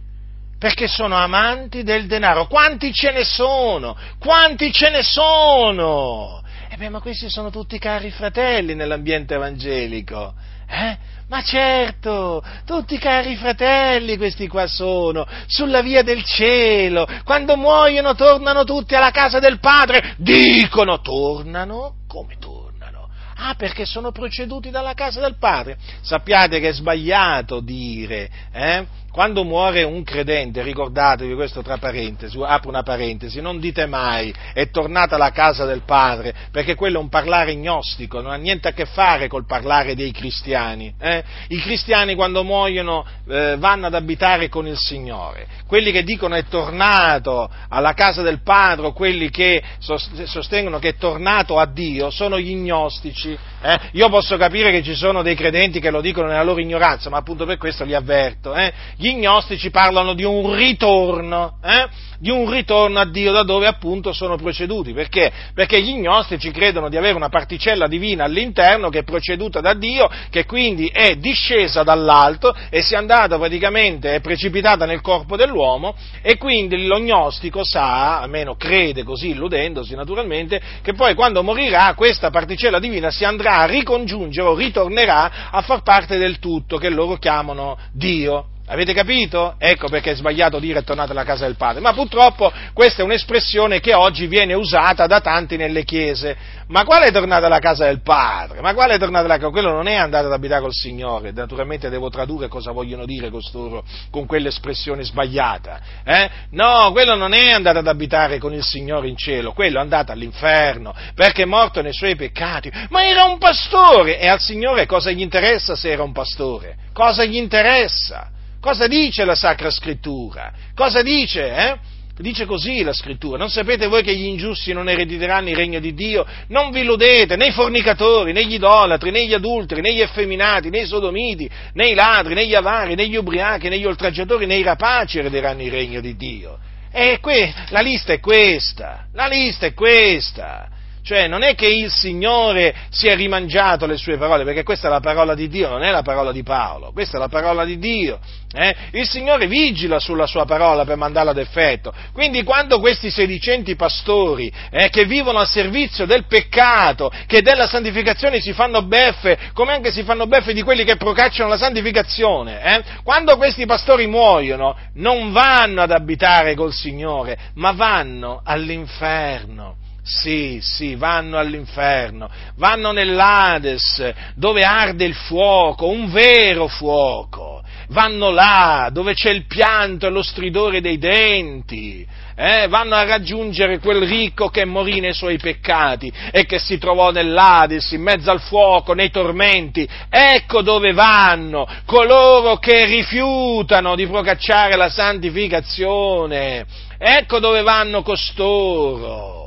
perché sono amanti del denaro. Quanti ce ne sono? Quanti ce ne sono? Beh, ma questi sono tutti cari fratelli nell'ambiente evangelico. Eh? Ma certo, tutti cari fratelli questi qua sono, sulla via del cielo, quando muoiono tornano tutti alla casa del Padre, dicono, tornano? Come tornano? Ah, perché sono proceduti dalla casa del Padre. Sappiate che è sbagliato dire, eh? Quando muore un credente, ricordatevi questo tra parentesi, apro una parentesi, non dite mai è tornata alla casa del Padre, perché quello è un parlare gnostico, non ha niente a che fare col parlare dei cristiani. Eh? I cristiani quando muoiono eh, vanno ad abitare con il Signore, quelli che dicono è tornato alla casa del Padre, o quelli che sostengono che è tornato a Dio, sono gli gnostici. Eh? Io posso capire che ci sono dei credenti che lo dicono nella loro ignoranza, ma appunto per questo li avverto. Gli gnostici parlano di un ritorno, eh? di un ritorno a Dio da dove appunto sono proceduti. Perché? Perché gli gnostici credono di avere una particella divina all'interno che è proceduta da Dio, che quindi è discesa dall'alto e si è andata praticamente, è precipitata nel corpo dell'uomo e quindi lo gnostico sa, almeno crede così, illudendosi naturalmente, che poi quando morirà questa particella divina si andrà a ricongiungere o ritornerà a far parte del tutto che loro chiamano Dio. Avete capito? Ecco perché è sbagliato dire è tornato alla casa del Padre. Ma purtroppo questa è un'espressione che oggi viene usata da tanti nelle chiese. Ma quale è tornata alla casa del Padre? Ma quale è tornata alla casa? Quello non è andato ad abitare col Signore. Naturalmente devo tradurre cosa vogliono dire costoro con quell'espressione sbagliata. Eh? No, quello non è andato ad abitare con il Signore in cielo, quello è andato all'inferno perché è morto nei suoi peccati. Ma era un pastore e al Signore cosa gli interessa se era un pastore? Cosa gli interessa? Cosa dice la Sacra Scrittura? Cosa dice? Eh? Dice così la scrittura, non sapete voi che gli ingiusti non erediteranno il regno di Dio? Non vi illudete, né i fornicatori, né gli idolatri, né gli adulteri, né gli effeminati, né i sodomiti, né i ladri, né gli avari, né gli ubriachi, né gli oltraggiatori, né i rapaci erediteranno il regno di Dio. E que- la lista è questa, la lista è questa. Cioè non è che il Signore si è rimangiato le sue parole, perché questa è la parola di Dio, non è la parola di Paolo, questa è la parola di Dio. Eh? Il Signore vigila sulla sua parola per mandarla ad effetto. Quindi quando questi sedicenti pastori eh, che vivono al servizio del peccato, che della santificazione si fanno beffe, come anche si fanno beffe di quelli che procacciano la santificazione, eh? quando questi pastori muoiono non vanno ad abitare col Signore, ma vanno all'inferno sì, sì, vanno all'inferno, vanno nell'Ades, dove arde il fuoco, un vero fuoco, vanno là, dove c'è il pianto e lo stridore dei denti, eh, vanno a raggiungere quel ricco che morì nei suoi peccati e che si trovò nell'Ades, in mezzo al fuoco, nei tormenti. Ecco dove vanno coloro che rifiutano di procacciare la santificazione. Ecco dove vanno costoro.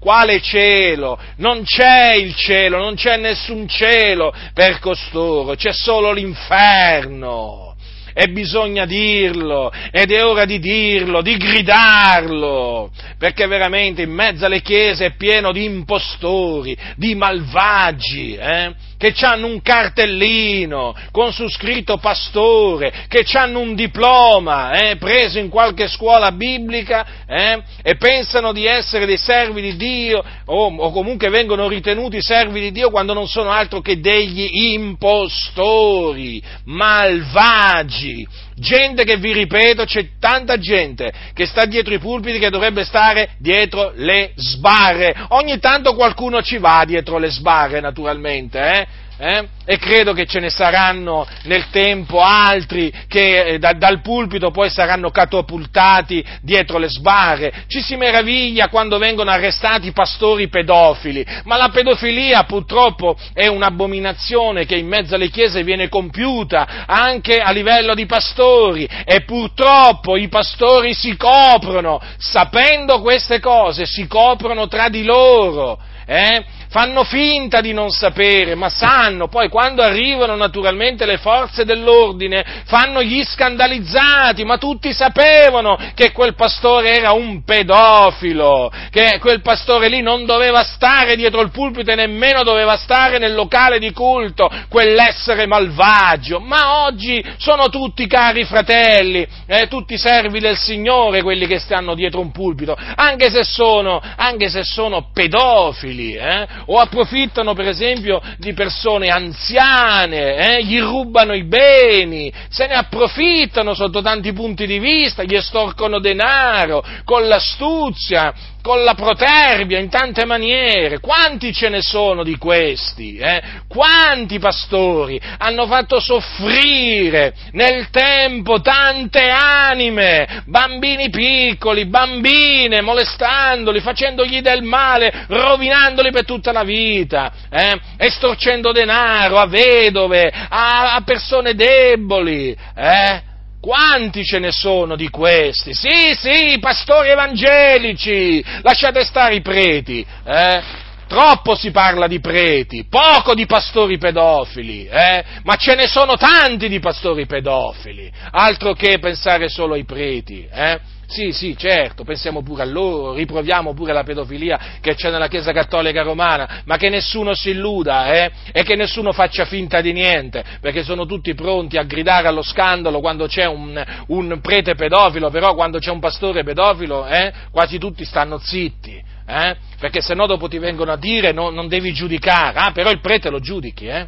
Quale cielo? Non c'è il cielo, non c'è nessun cielo per costoro, c'è solo l'inferno. E bisogna dirlo, ed è ora di dirlo, di gridarlo, perché veramente in mezzo alle chiese è pieno di impostori, di malvagi, eh? Che hanno un cartellino con su scritto pastore, che hanno un diploma eh, preso in qualche scuola biblica eh, e pensano di essere dei servi di Dio o, o comunque vengono ritenuti servi di Dio quando non sono altro che degli impostori, malvagi, gente che vi ripeto, c'è tanta gente che sta dietro i pulpiti che dovrebbe stare dietro le sbarre. Ogni tanto qualcuno ci va dietro le sbarre, naturalmente, eh? Eh? E credo che ce ne saranno nel tempo altri che eh, da, dal pulpito poi saranno catapultati dietro le sbarre. Ci si meraviglia quando vengono arrestati pastori pedofili, ma la pedofilia purtroppo è un'abominazione che in mezzo alle chiese viene compiuta anche a livello di pastori e purtroppo i pastori si coprono, sapendo queste cose, si coprono tra di loro. Eh? Fanno finta di non sapere, ma sanno, poi quando arrivano naturalmente le forze dell'ordine fanno gli scandalizzati, ma tutti sapevano che quel pastore era un pedofilo, che quel pastore lì non doveva stare dietro il pulpito e nemmeno doveva stare nel locale di culto, quell'essere malvagio, ma oggi sono tutti cari fratelli, eh, tutti servi del Signore quelli che stanno dietro un pulpito, anche se sono, anche se sono pedofili, eh, o approfittano per esempio di persone anziane, eh? gli rubano i beni, se ne approfittano sotto tanti punti di vista, gli estorcono denaro con l'astuzia, con la proterbia, in tante maniere. Quanti ce ne sono di questi? Eh? Quanti pastori hanno fatto soffrire nel tempo tante anime, bambini piccoli, bambine, molestandoli, facendogli del male, rovinandoli per tutta la vita, eh? estorcendo denaro a vedove, a, a persone deboli, eh? Quanti ce ne sono di questi? Sì, sì, pastori evangelici, lasciate stare i preti, eh? Troppo si parla di preti, poco di pastori pedofili, eh? ma ce ne sono tanti di pastori pedofili, altro che pensare solo ai preti. Eh? Sì, sì, certo, pensiamo pure a loro, riproviamo pure la pedofilia che c'è nella Chiesa Cattolica Romana, ma che nessuno si illuda, eh? E che nessuno faccia finta di niente, perché sono tutti pronti a gridare allo scandalo quando c'è un, un prete pedofilo, però quando c'è un pastore pedofilo, eh? Quasi tutti stanno zitti, eh? Perché se no dopo ti vengono a dire no, non devi giudicare, ah, però il prete lo giudichi, eh?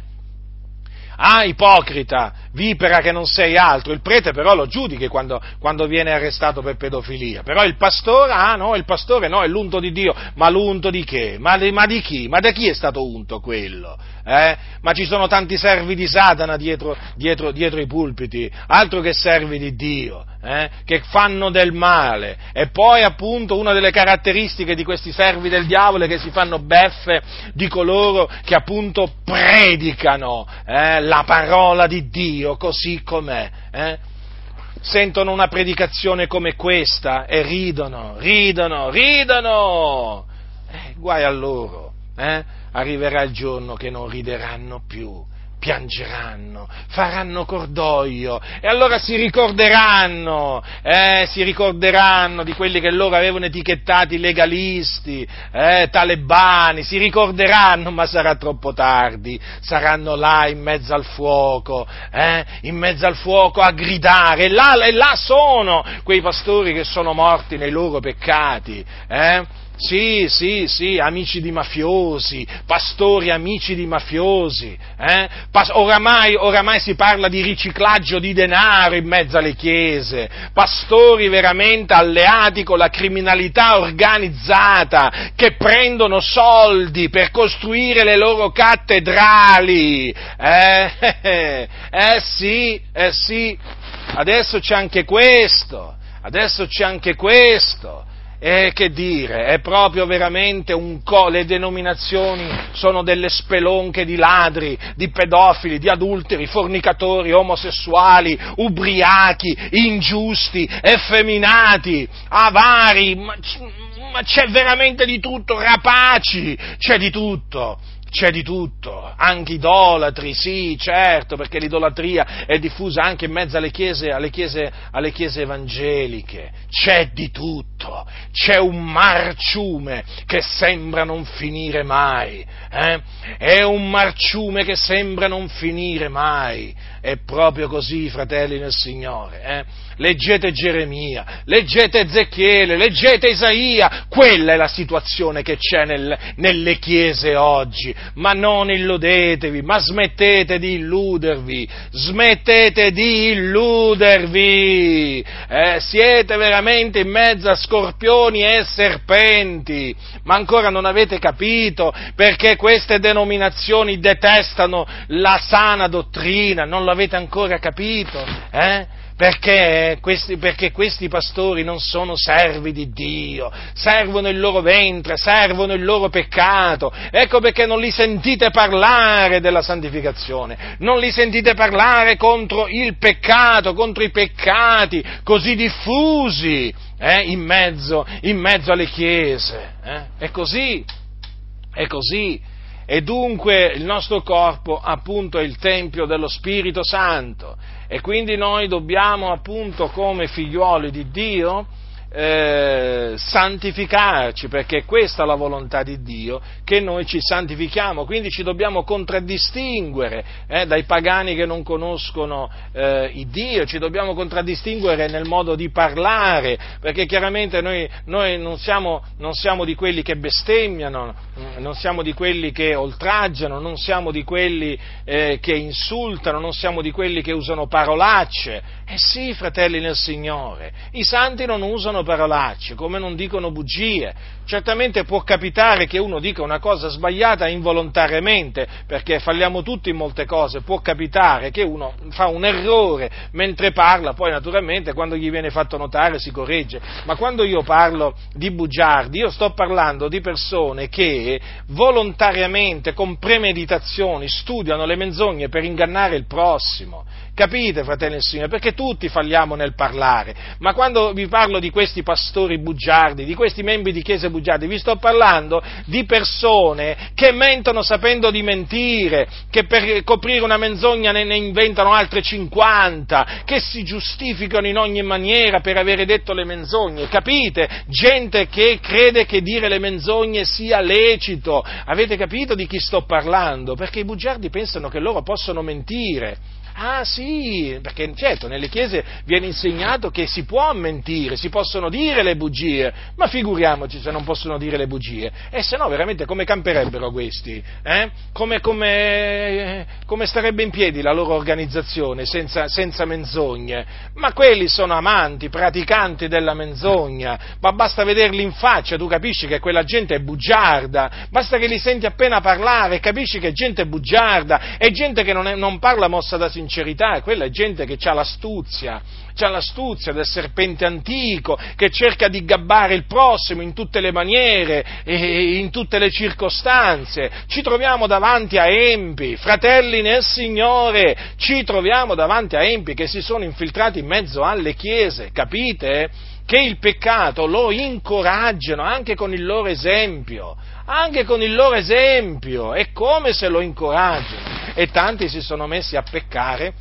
Ah, ipocrita, vipera che non sei altro, il prete però lo giudichi quando, quando, viene arrestato per pedofilia, però il pastore, ah no, il pastore no, è l'unto di Dio, ma l'unto di che? Ma, ma di chi? Ma da chi è stato unto quello? Eh? Ma ci sono tanti servi di Satana dietro, dietro, dietro i pulpiti, altro che servi di Dio, eh? che fanno del male. E poi appunto una delle caratteristiche di questi servi del diavolo è che si fanno beffe di coloro che appunto predicano eh, la parola di Dio così com'è. Eh? Sentono una predicazione come questa e ridono, ridono, ridono. Eh, guai a loro. Eh? arriverà il giorno che non rideranno più, piangeranno, faranno cordoglio e allora si ricorderanno, eh, si ricorderanno di quelli che loro avevano etichettati legalisti, eh, talebani, si ricorderanno, ma sarà troppo tardi, saranno là in mezzo al fuoco, eh, in mezzo al fuoco a gridare, e là, e là sono quei pastori che sono morti nei loro peccati, eh, sì, sì, sì, amici di mafiosi, pastori amici di mafiosi. Eh? Oramai, oramai, si parla di riciclaggio di denaro in mezzo alle chiese, pastori veramente alleati con la criminalità organizzata che prendono soldi per costruire le loro cattedrali. Eh, eh, eh sì, eh sì, adesso c'è anche questo, adesso c'è anche questo. E che dire, è proprio veramente un co, le denominazioni sono delle spelonche di ladri, di pedofili, di adulteri, fornicatori, omosessuali, ubriachi, ingiusti, effeminati, avari, ma, ma c'è veramente di tutto, rapaci, c'è di tutto c'è di tutto, anche idolatri, sì, certo, perché l'idolatria è diffusa anche in mezzo alle chiese, alle chiese, alle chiese evangeliche, c'è di tutto, c'è un marciume che sembra non finire mai, eh? è un marciume che sembra non finire mai, è proprio così, fratelli nel Signore, eh? leggete Geremia, leggete Ezechiele, leggete Isaia, quella è la situazione che c'è nel, nelle chiese oggi, ma non illudetevi, ma smettete di illudervi, smettete di illudervi, eh, siete veramente in mezzo a scorpioni e serpenti, ma ancora non avete capito perché queste denominazioni detestano la sana dottrina, non l'avete ancora capito? Eh? Perché questi, perché questi, pastori non sono servi di Dio, servono il loro ventre, servono il loro peccato. Ecco perché non li sentite parlare della santificazione, non li sentite parlare contro il peccato, contro i peccati così diffusi eh, in, mezzo, in, mezzo, alle chiese. Eh? È così, è così. E dunque il nostro corpo appunto è il Tempio dello Spirito Santo e quindi noi dobbiamo appunto come figliuoli di Dio eh, santificarci, perché è questa la volontà di Dio, che noi ci santifichiamo, quindi ci dobbiamo contraddistinguere eh, dai pagani che non conoscono eh, il Dio, ci dobbiamo contraddistinguere nel modo di parlare, perché chiaramente noi, noi non, siamo, non siamo di quelli che bestemmiano, non siamo di quelli che oltraggiano, non siamo di quelli eh, che insultano, non siamo di quelli che usano parolacce. Eh sì, fratelli nel Signore, i santi non usano parolacce, come non dicono bugie. Certamente può capitare che uno dica una cosa sbagliata involontariamente, perché falliamo tutti in molte cose, può capitare che uno fa un errore mentre parla, poi naturalmente quando gli viene fatto notare si corregge, ma quando io parlo di bugiardi, io sto parlando di persone che volontariamente, con premeditazioni, studiano le menzogne per ingannare il prossimo. Capite, fratelli e signori? Perché tutti falliamo nel parlare, ma quando vi parlo di questi pastori bugiardi, di questi membri di chiese bugiardi, vi sto parlando di persone che mentono sapendo di mentire, che per coprire una menzogna ne, ne inventano altre 50, che si giustificano in ogni maniera per avere detto le menzogne, capite? Gente che crede che dire le menzogne sia lecito. Avete capito di chi sto parlando? Perché i bugiardi pensano che loro possono mentire. Ah sì, perché certo nelle chiese viene insegnato che si può mentire, si possono dire le bugie, ma figuriamoci se non possono dire le bugie, e se no veramente come camperebbero questi? Eh? Come, come, come, starebbe in piedi la loro organizzazione senza, senza menzogne? Ma quelli sono amanti, praticanti della menzogna, ma basta vederli in faccia, tu capisci che quella gente è bugiarda, basta che li senti appena parlare, capisci che gente è bugiarda, è gente che non, è, non parla mossa da sinistra, sincerità, quella è gente che ha l'astuzia, ha l'astuzia del serpente antico, che cerca di gabbare il prossimo in tutte le maniere e in tutte le circostanze. Ci troviamo davanti a empi, fratelli nel Signore, ci troviamo davanti a empi che si sono infiltrati in mezzo alle chiese, capite? Che il peccato lo incoraggiano anche con il loro esempio, anche con il loro esempio, è come se lo incoraggiano e tanti si sono messi a peccare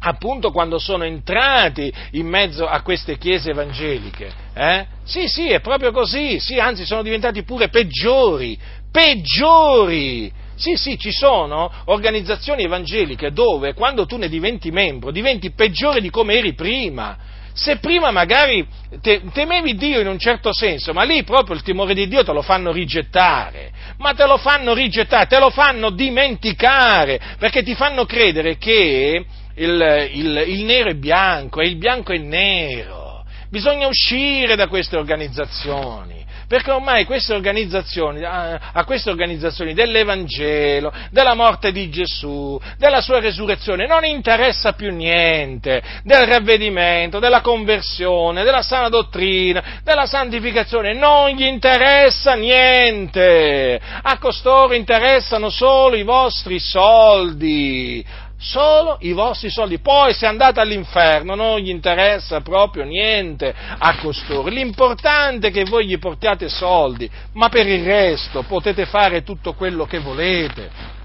appunto quando sono entrati in mezzo a queste chiese evangeliche. Eh? Sì, sì, è proprio così, sì, anzi sono diventati pure peggiori, peggiori. Sì, sì, ci sono organizzazioni evangeliche dove quando tu ne diventi membro diventi peggiore di come eri prima. Se prima magari te, temevi Dio in un certo senso, ma lì proprio il timore di Dio te lo fanno rigettare, ma te lo fanno rigettare, te lo fanno dimenticare, perché ti fanno credere che il, il, il nero è bianco e il bianco è nero. Bisogna uscire da queste organizzazioni perché ormai queste organizzazioni, a queste organizzazioni dell'Evangelo, della morte di Gesù, della sua resurrezione, non interessa più niente, del ravvedimento, della conversione, della sana dottrina, della santificazione, non gli interessa niente, a costoro interessano solo i vostri soldi, solo i vostri soldi. Poi se andate all'inferno non gli interessa proprio niente a costoro. L'importante è che voi gli portiate soldi, ma per il resto potete fare tutto quello che volete.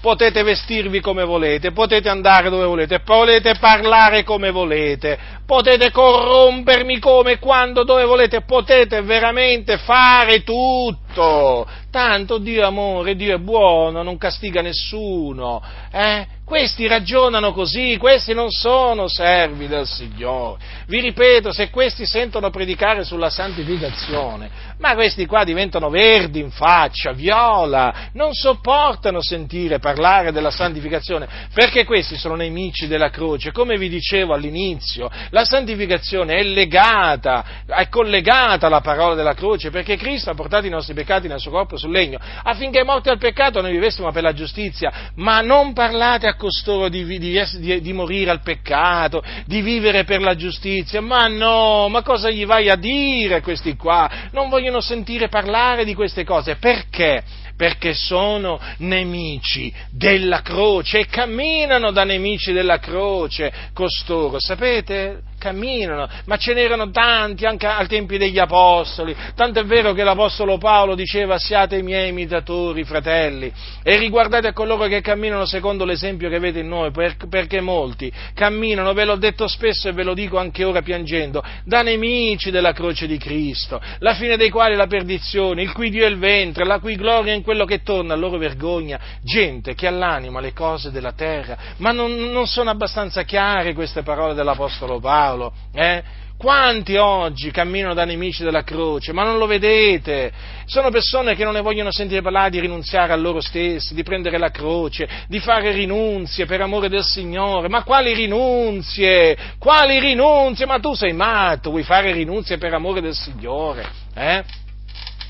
Potete vestirvi come volete, potete andare dove volete, potete parlare come volete, potete corrompermi come, quando, dove volete, potete veramente fare tutto. Tanto Dio è amore, Dio è buono, non castiga nessuno. Eh? Questi ragionano così, questi non sono servi del Signore. Vi ripeto, se questi sentono predicare sulla santificazione, ma questi qua diventano verdi in faccia, viola, non sopportano sentire parlare della santificazione, perché questi sono nemici della croce. Come vi dicevo all'inizio, la santificazione è legata, è collegata alla parola della croce, perché Cristo ha portato i nostri peccati nel suo corpo sul legno, affinché morti al peccato noi vivessimo per la giustizia, ma non parlate a costoro di, di, di, di, morire al peccato, di vivere per la giustizia, ma no, ma cosa gli vai a dire questi qua? Non vogliono sentire parlare di queste cose, perché? Perché sono nemici della croce e camminano da nemici della croce costoro, sapete? Camminano, ma ce n'erano tanti anche al tempi degli apostoli, tanto è vero che l'apostolo Paolo diceva siate i miei imitatori, fratelli, e riguardate a coloro che camminano secondo l'esempio che avete in noi, perché molti camminano, ve l'ho detto spesso e ve lo dico anche ora piangendo, da nemici della croce di Cristo, la fine dei quali è la perdizione, il cui Dio è il ventre, la cui gloria è in quello che torna, a loro vergogna, gente che all'anima le cose della terra, ma non, non sono abbastanza chiare queste parole dell'Apostolo Paolo, eh? Quanti oggi camminano da nemici della croce, ma non lo vedete? Sono persone che non ne vogliono sentire parlare di rinunziare a loro stessi, di prendere la croce, di fare rinunzie per amore del Signore. Ma quali rinunzie? Quali rinunzie? Ma tu sei matto, vuoi fare rinunzie per amore del Signore? Eh?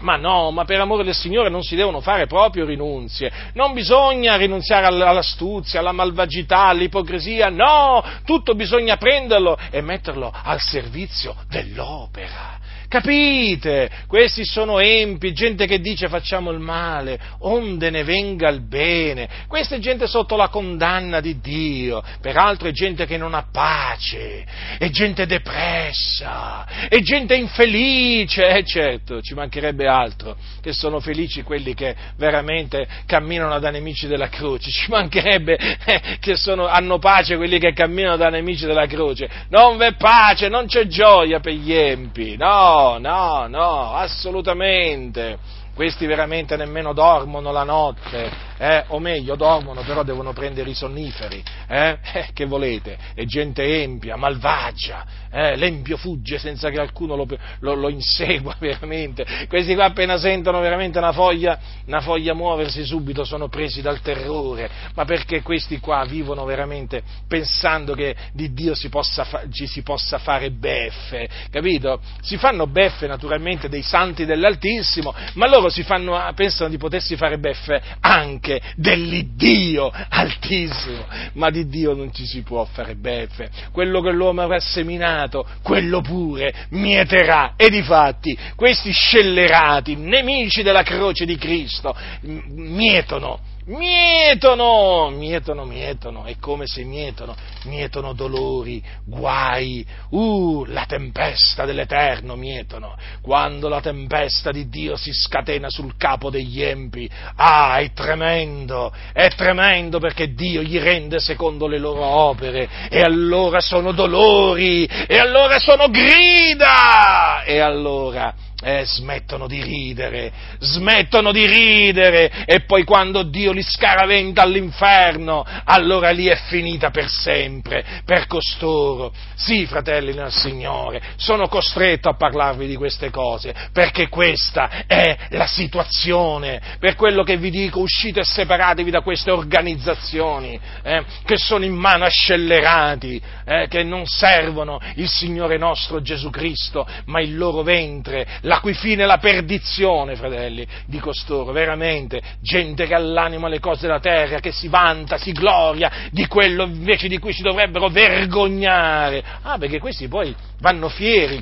Ma no, ma per amore del Signore non si devono fare proprio rinunzie. Non bisogna rinunziare all'astuzia, alla malvagità, all'ipocrisia. No, tutto bisogna prenderlo e metterlo al servizio dell'opera. Capite? Questi sono empi, gente che dice facciamo il male, onde ne venga il bene. Questa è gente sotto la condanna di Dio, peraltro è gente che non ha pace, è gente depressa, è gente infelice, eh certo, ci mancherebbe altro, che sono felici quelli che veramente camminano da nemici della croce, ci mancherebbe eh, che sono, hanno pace quelli che camminano da nemici della croce. Non v'è pace, non c'è gioia per gli empi, no, no, no, assolutamente. Questi veramente nemmeno dormono la notte, eh? o meglio, dormono, però devono prendere i sonniferi. Eh? Eh, che volete? È gente empia, malvagia, eh? l'empio fugge senza che qualcuno lo, lo, lo, insegua veramente. Questi qua appena sentono veramente una foglia, una foglia muoversi subito sono presi dal terrore, ma perché questi qua vivono veramente pensando che di Dio si possa fa, ci si possa fare beffe, capito? Si fanno beffe naturalmente dei santi dell'Altissimo, ma loro fanno, pensano di potersi fare beffe anche dell'Iddio Altissimo, ma di Dio non ci si può fare beffe. Quello che l'uomo avrà seminato, quello pure mieterà. E difatti, questi scellerati, nemici della croce di Cristo, mietono mietono, mietono, mietono, è come se mietono, mietono dolori, guai, uh, la tempesta dell'Eterno mietono, quando la tempesta di Dio si scatena sul capo degli empi, ah, è tremendo, è tremendo perché Dio gli rende secondo le loro opere, e allora sono dolori, e allora sono grida, e allora eh, smettono di ridere, smettono di ridere e poi quando Dio li scaraventa all'inferno, allora lì è finita per sempre, per costoro. Sì, fratelli nel Signore, sono costretto a parlarvi di queste cose, perché questa è la situazione, per quello che vi dico, uscite e separatevi da queste organizzazioni eh, che sono in mano a scellerati, eh, che non servono il Signore nostro Gesù Cristo, ma il loro ventre, la cui fine è la perdizione, fratelli, di costoro, veramente, gente che ha l'anima alle cose della terra, che si vanta, si gloria di quello invece di cui si dovrebbero vergognare. Ah, perché questi poi vanno fieri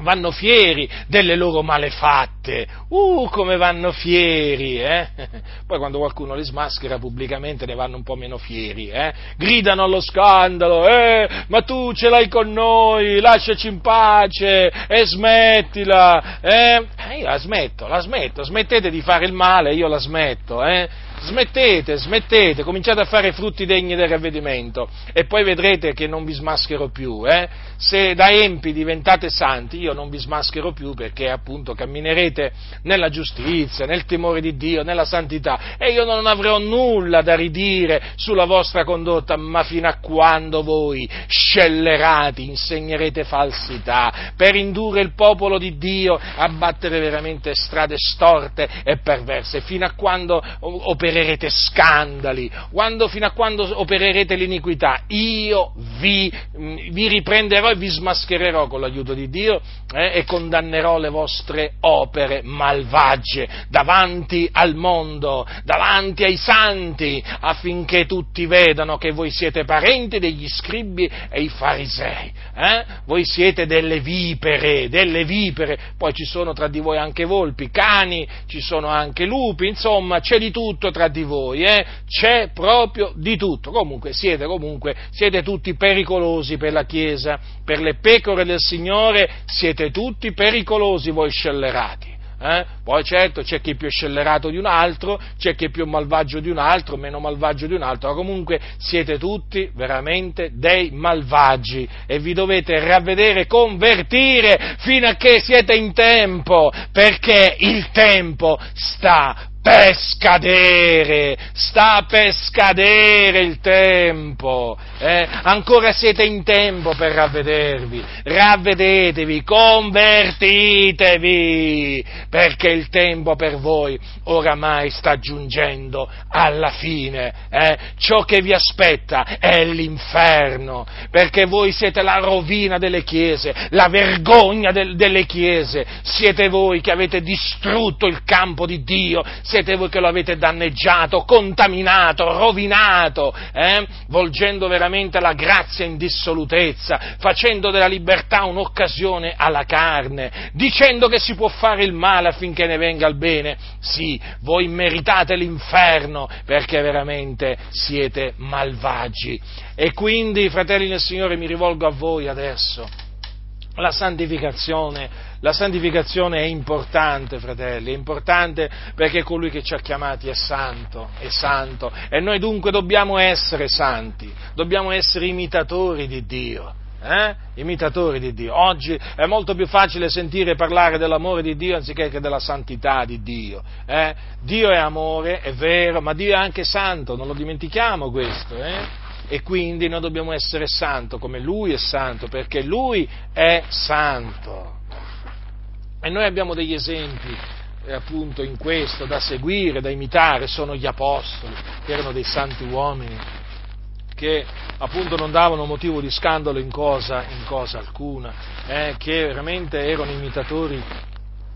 vanno fieri delle loro malefatte, uh, come vanno fieri, eh? Poi quando qualcuno li smaschera pubblicamente ne vanno un po' meno fieri, eh? Gridano allo scandalo, eh, ma tu ce l'hai con noi, lasciaci in pace, e smettila, eh? eh io la smetto, la smetto, smettete di fare il male, io la smetto, eh? Smettete, smettete, cominciate a fare frutti degni del ravvedimento e poi vedrete che non vi smascherò più. Eh? Se da empi diventate santi, io non vi smascherò più perché appunto camminerete nella giustizia, nel timore di Dio, nella santità e io non avrò nulla da ridire sulla vostra condotta, ma fino a quando voi, scellerati, insegnerete falsità per indurre il popolo di Dio a battere veramente strade storte e perverse, fino a quando opererete opererete scandali, quando, fino a quando opererete l'iniquità, io vi, vi, riprenderò e vi smaschererò con l'aiuto di Dio eh, e condannerò le vostre opere malvagie davanti al mondo, davanti ai santi, affinché tutti vedano che voi siete parenti degli scribi e i farisei. Eh? Voi siete delle vipere, delle vipere, poi ci sono tra di voi anche volpi, cani, ci sono anche lupi, insomma c'è di tutto tra tra di voi, eh? c'è proprio di tutto. Comunque siete, comunque siete tutti pericolosi per la Chiesa, per le pecore del Signore siete tutti pericolosi voi scellerati. Eh? Poi certo c'è chi è più scellerato di un altro, c'è chi è più malvagio di un altro, meno malvagio di un altro, ma comunque siete tutti veramente dei malvagi e vi dovete ravvedere, convertire fino a che siete in tempo, perché il tempo sta per scadere, sta per scadere il tempo, eh? ancora siete in tempo per ravvedervi, ravvedetevi, convertitevi, perché il tempo per voi oramai sta giungendo alla fine, eh? ciò che vi aspetta è l'inferno, perché voi siete la rovina delle chiese, la vergogna del, delle chiese, siete voi che avete distrutto il campo di Dio, siete voi che lo avete danneggiato, contaminato, rovinato, eh? volgendo veramente la grazia in dissolutezza, facendo della libertà un'occasione alla carne, dicendo che si può fare il male affinché ne venga il bene. Sì, voi meritate l'inferno perché veramente siete malvagi. E quindi, fratelli del Signore, mi rivolgo a voi adesso. La santificazione la santificazione è importante, fratelli, è importante perché colui che ci ha chiamati è santo, è santo e noi dunque dobbiamo essere santi, dobbiamo essere imitatori di Dio. Eh? imitatori di Dio. Oggi è molto più facile sentire parlare dell'amore di Dio anziché che della santità di Dio. Eh? Dio è amore, è vero, ma Dio è anche santo, non lo dimentichiamo questo. Eh? E quindi noi dobbiamo essere santo come Lui è santo, perché Lui è santo. E noi abbiamo degli esempi eh, appunto in questo da seguire, da imitare, sono gli apostoli, che erano dei santi uomini, che appunto non davano motivo di scandalo in cosa, in cosa alcuna, eh, che veramente erano imitatori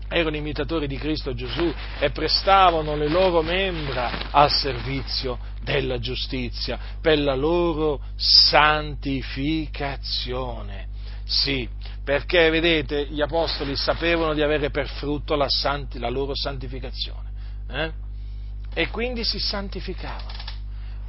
erano imitatori di Cristo Gesù e prestavano le loro membra al servizio della giustizia per la loro santificazione. Sì, perché vedete gli apostoli sapevano di avere per frutto la, santi, la loro santificazione eh? e quindi si santificavano.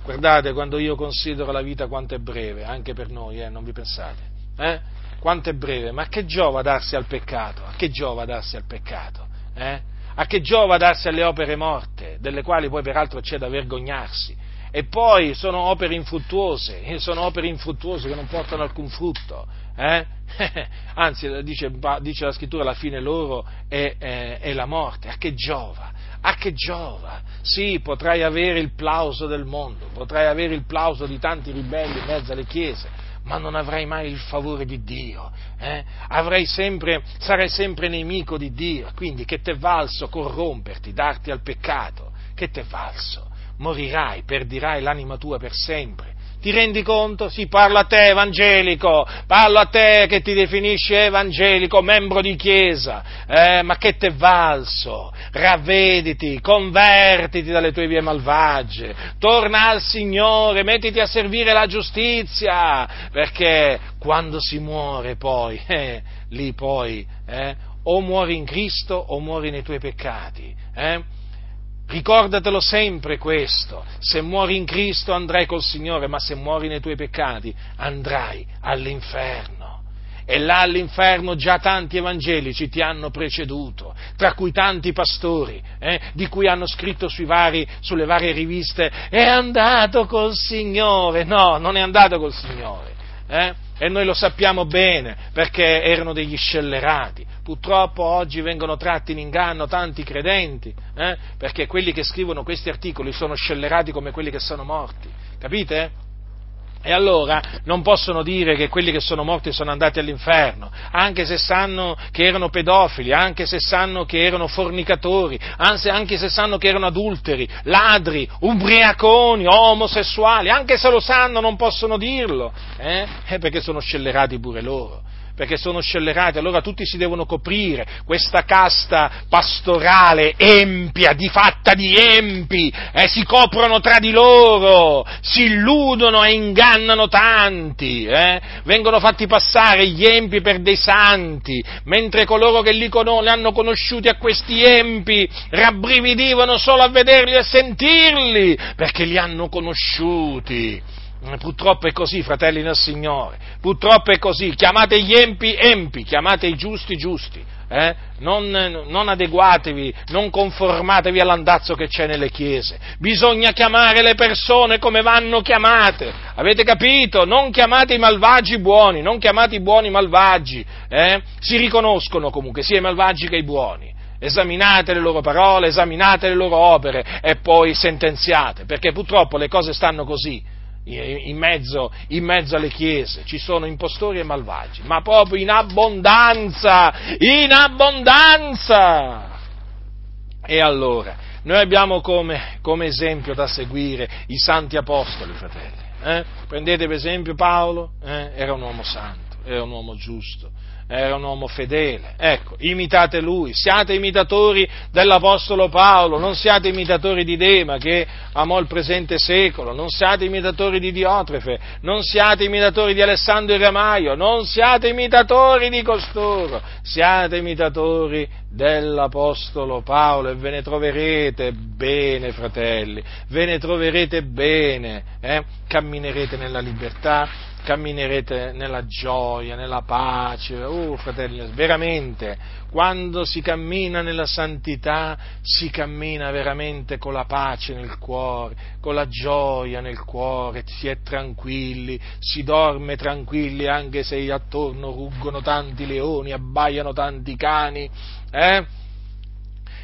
Guardate quando io considero la vita quanto è breve, anche per noi, eh, non vi pensate, eh? Quanto è breve, ma a che giova darsi al peccato? A che giova darsi al peccato? Eh? A che giova darsi alle opere morte, delle quali poi peraltro c'è da vergognarsi? E poi sono opere infruttuose, sono opere infruttuose che non portano alcun frutto. Eh? Anzi, dice, dice, la scrittura, la fine loro è, è, è la morte. A che giova? A che giova? Sì, potrai avere il plauso del mondo, potrai avere il plauso di tanti ribelli in mezzo alle chiese, ma non avrai mai il favore di Dio, eh? sempre, sarai sempre nemico di Dio, quindi che t'è valso corromperti, darti al peccato, che t'è valso? Morirai, perdirai l'anima tua per sempre, ti rendi conto? Sì, parlo a te evangelico, parlo a te che ti definisci evangelico, membro di chiesa, eh, ma che t'è valso? Ravvediti, convertiti dalle tue vie malvagie, torna al Signore, mettiti a servire la giustizia, perché quando si muore poi, eh, lì poi, eh, o muori in Cristo o muori nei tuoi peccati. Eh? Ricordatelo sempre questo, se muori in Cristo andrai col Signore, ma se muori nei tuoi peccati andrai all'inferno. E là all'inferno già tanti evangelici ti hanno preceduto, tra cui tanti pastori, eh, di cui hanno scritto vari, sulle varie riviste, è andato col Signore. No, non è andato col Signore. Eh? E noi lo sappiamo bene, perché erano degli scellerati purtroppo oggi vengono tratti in inganno tanti credenti, eh? perché quelli che scrivono questi articoli sono scellerati come quelli che sono morti, capite? E allora non possono dire che quelli che sono morti sono andati all'inferno, anche se sanno che erano pedofili, anche se sanno che erano fornicatori, anche se sanno che erano adulteri, ladri, ubriaconi, omosessuali, anche se lo sanno non possono dirlo, eh? perché sono scellerati pure loro perché sono scellerati, allora tutti si devono coprire, questa casta pastorale empia, di fatta di empi, eh, si coprono tra di loro, si illudono e ingannano tanti, eh? vengono fatti passare gli empi per dei santi, mentre coloro che li, con- li hanno conosciuti a questi empi rabbrividivano solo a vederli e sentirli, perché li hanno conosciuti. Eh, purtroppo è così, fratelli del Signore, purtroppo è così, chiamate gli empi empi, chiamate i giusti giusti, eh? non, non, adeguatevi, non conformatevi all'andazzo che c'è nelle chiese, bisogna chiamare le persone come vanno chiamate, avete capito? Non chiamate i malvagi buoni, non chiamate i buoni malvagi, eh? si riconoscono comunque sia i malvagi che i buoni. Esaminate le loro parole, esaminate le loro opere e poi sentenziate, perché purtroppo le cose stanno così in mezzo, in mezzo, alle chiese ci sono impostori e malvagi, ma proprio in abbondanza, in abbondanza. E allora, noi abbiamo come, come esempio da seguire i santi apostoli, fratelli. Eh? Prendete per esempio Paolo, eh? era un uomo santo, era un uomo giusto, era un uomo fedele. Ecco, imitate lui, siate imitatori dell'Apostolo Paolo, non siate imitatori di Dema che amò il presente secolo, non siate imitatori di Diotrefe, non siate imitatori di Alessandro Ramaio, non siate imitatori di costoro, siate imitatori dell'Apostolo Paolo e ve ne troverete bene, fratelli, ve ne troverete bene, eh? camminerete nella libertà camminerete nella gioia, nella pace. Oh, fratelli, veramente, quando si cammina nella santità, si cammina veramente con la pace nel cuore, con la gioia nel cuore, si è tranquilli, si dorme tranquilli anche se attorno ruggono tanti leoni, abbaiano tanti cani. Eh?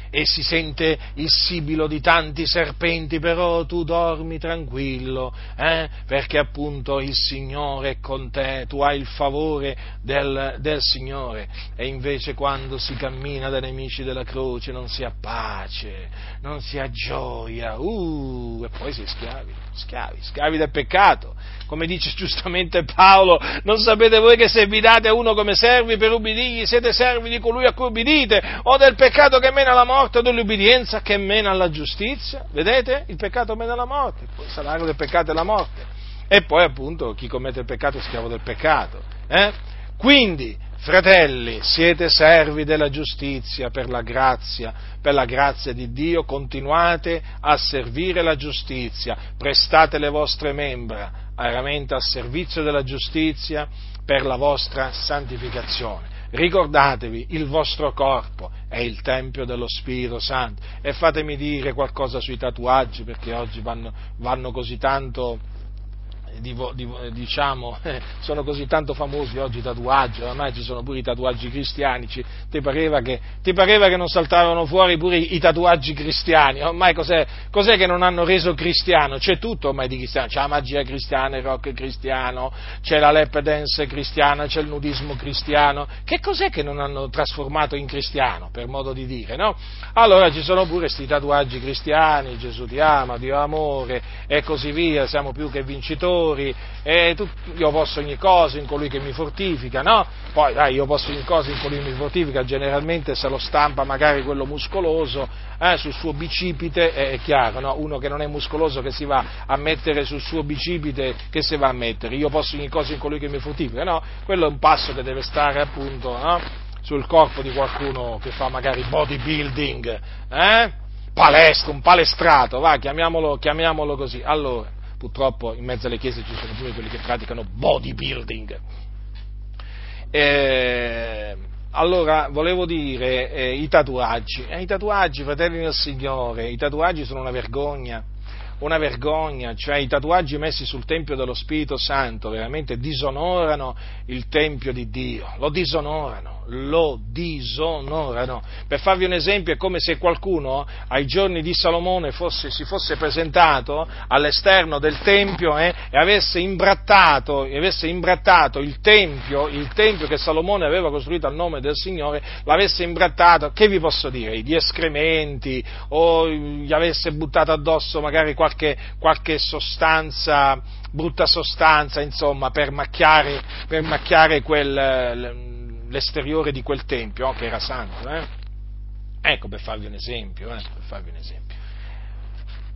E si sente il sibilo di tanti serpenti, però tu dormi tranquillo, eh? perché appunto il Signore è con te, tu hai il favore del, del Signore. E invece quando si cammina dai nemici della croce non si ha pace, non si ha gioia, uh, e poi si è schiavi, schiavi, schiavi del peccato come dice giustamente Paolo, non sapete voi che se vi date a uno come servi per ubbidirgli, siete servi di colui a cui ubbidite, o del peccato che mena alla morte, o dell'ubbidienza che mena alla giustizia? Vedete? Il peccato mena alla morte, il salario del peccato è la morte. E poi appunto chi commette il peccato è schiavo del peccato. Eh? Quindi, Fratelli, siete servi della giustizia per la grazia, per la grazia di Dio, continuate a servire la giustizia, prestate le vostre membra veramente al servizio della giustizia per la vostra santificazione. Ricordatevi, il vostro corpo è il Tempio dello Spirito Santo. E fatemi dire qualcosa sui tatuaggi, perché oggi vanno, vanno così tanto di, di, diciamo, sono così tanto famosi oggi i tatuaggi, ormai ci sono pure i tatuaggi cristiani, ti, pareva che, ti, pareva che, non saltavano fuori pure i, i tatuaggi cristiani, ormai cos'è, cos'è, che non hanno reso cristiano? C'è tutto ormai di cristiano, c'è la magia cristiana, il rock cristiano, c'è la lap dance cristiana, c'è il nudismo cristiano, che cos'è che non hanno trasformato in cristiano, per modo di dire, no? Allora ci sono pure questi tatuaggi cristiani, Gesù ti ama, Dio amore e così via, siamo più che vincitori, peccatori, e tu, io posso ogni cosa in colui che mi fortifica, no? Poi dai, io posso ogni cosa in colui che mi fortifica, generalmente se lo stampa magari quello muscoloso eh, sul suo bicipite, è chiaro, no? Uno che non è muscoloso che si va a mettere sul suo bicipite, che si va a mettere? Io posso ogni cosa in colui che mi fortifica, no? Quello è un passo che deve stare appunto, no? sul corpo di qualcuno che fa magari bodybuilding, eh? palestra, un palestrato, va, chiamiamolo, chiamiamolo così. Allora, purtroppo in mezzo alle chiese ci sono pure quelli che praticano bodybuilding. Eh, allora, volevo dire, eh, i tatuaggi, eh, i tatuaggi, fratelli del Signore, i tatuaggi sono una vergogna, una vergogna, cioè i tatuaggi messi sul Tempio dello Spirito Santo veramente disonorano il Tempio di Dio, lo disonorano lo disonorano. Per farvi un esempio, è come se qualcuno ai giorni di Salomone fosse, si fosse presentato all'esterno del Tempio eh, e avesse imbrattato, avesse imbrattato il, tempio, il Tempio che Salomone aveva costruito al nome del Signore, l'avesse imbrattato, che vi posso dire, di escrementi o gli avesse buttato addosso magari qualche, qualche sostanza, brutta sostanza, insomma, per macchiare, per macchiare quel l'esteriore di quel tempio, oh, che era santo. Eh? Ecco, per farvi un esempio, eh? per farvi un esempio.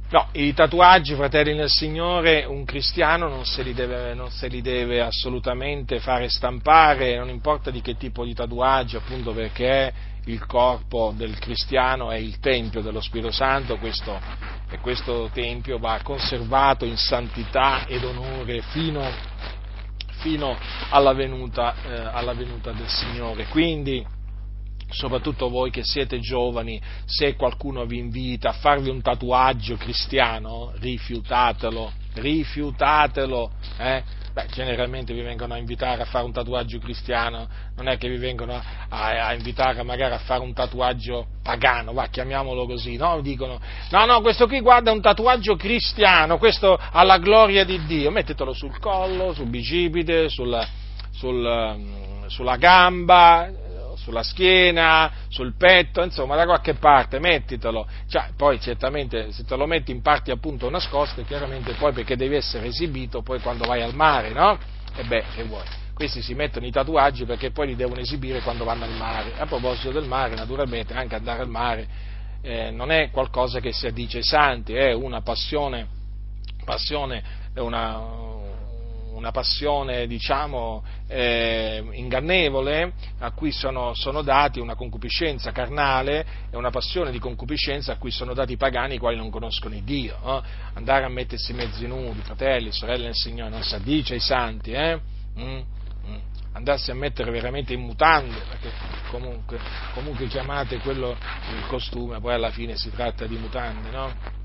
No, i tatuaggi, fratelli nel Signore, un cristiano non se, deve, non se, li deve, assolutamente fare stampare, non importa di che tipo di tatuaggio, appunto perché il corpo del cristiano è il Tempio dello Spirito Santo questo, e questo Tempio va conservato in santità ed onore fino, fino alla, venuta, eh, alla venuta del Signore. Quindi, soprattutto voi che siete giovani, se qualcuno vi invita a farvi un tatuaggio cristiano, rifiutatelo, rifiutatelo, eh? Beh, generalmente vi vengono a invitare a fare un tatuaggio cristiano, non è che vi vengono a, a invitare magari a fare un tatuaggio pagano, va, chiamiamolo così, no? Dicono, no, no, questo qui guarda è un tatuaggio cristiano, questo alla gloria di Dio, mettetelo sul collo, sul bicipite, sul, sul, sulla gamba, sulla schiena, sul petto, insomma da qualche parte, mettitelo. Cioè, poi certamente se te lo metti in parti appunto nascoste, chiaramente poi perché devi essere esibito poi quando vai al mare, no? E beh, che vuoi? Questi si mettono i tatuaggi perché poi li devono esibire quando vanno al mare. A proposito del mare, naturalmente anche andare al mare eh, non è qualcosa che si addice ai santi, è una passione, passione una, una passione, diciamo, eh, ingannevole, a cui sono, sono, dati una concupiscenza carnale e una passione di concupiscenza a cui sono dati i pagani i quali non conoscono il Dio. Eh? Andare a mettersi mezzi nudi, fratelli, sorelle del Signore, non si addice ai santi, eh? mm? Mm. andarsi a mettere veramente in mutande, perché comunque, comunque chiamate quello il costume, poi alla fine si tratta di mutande, no?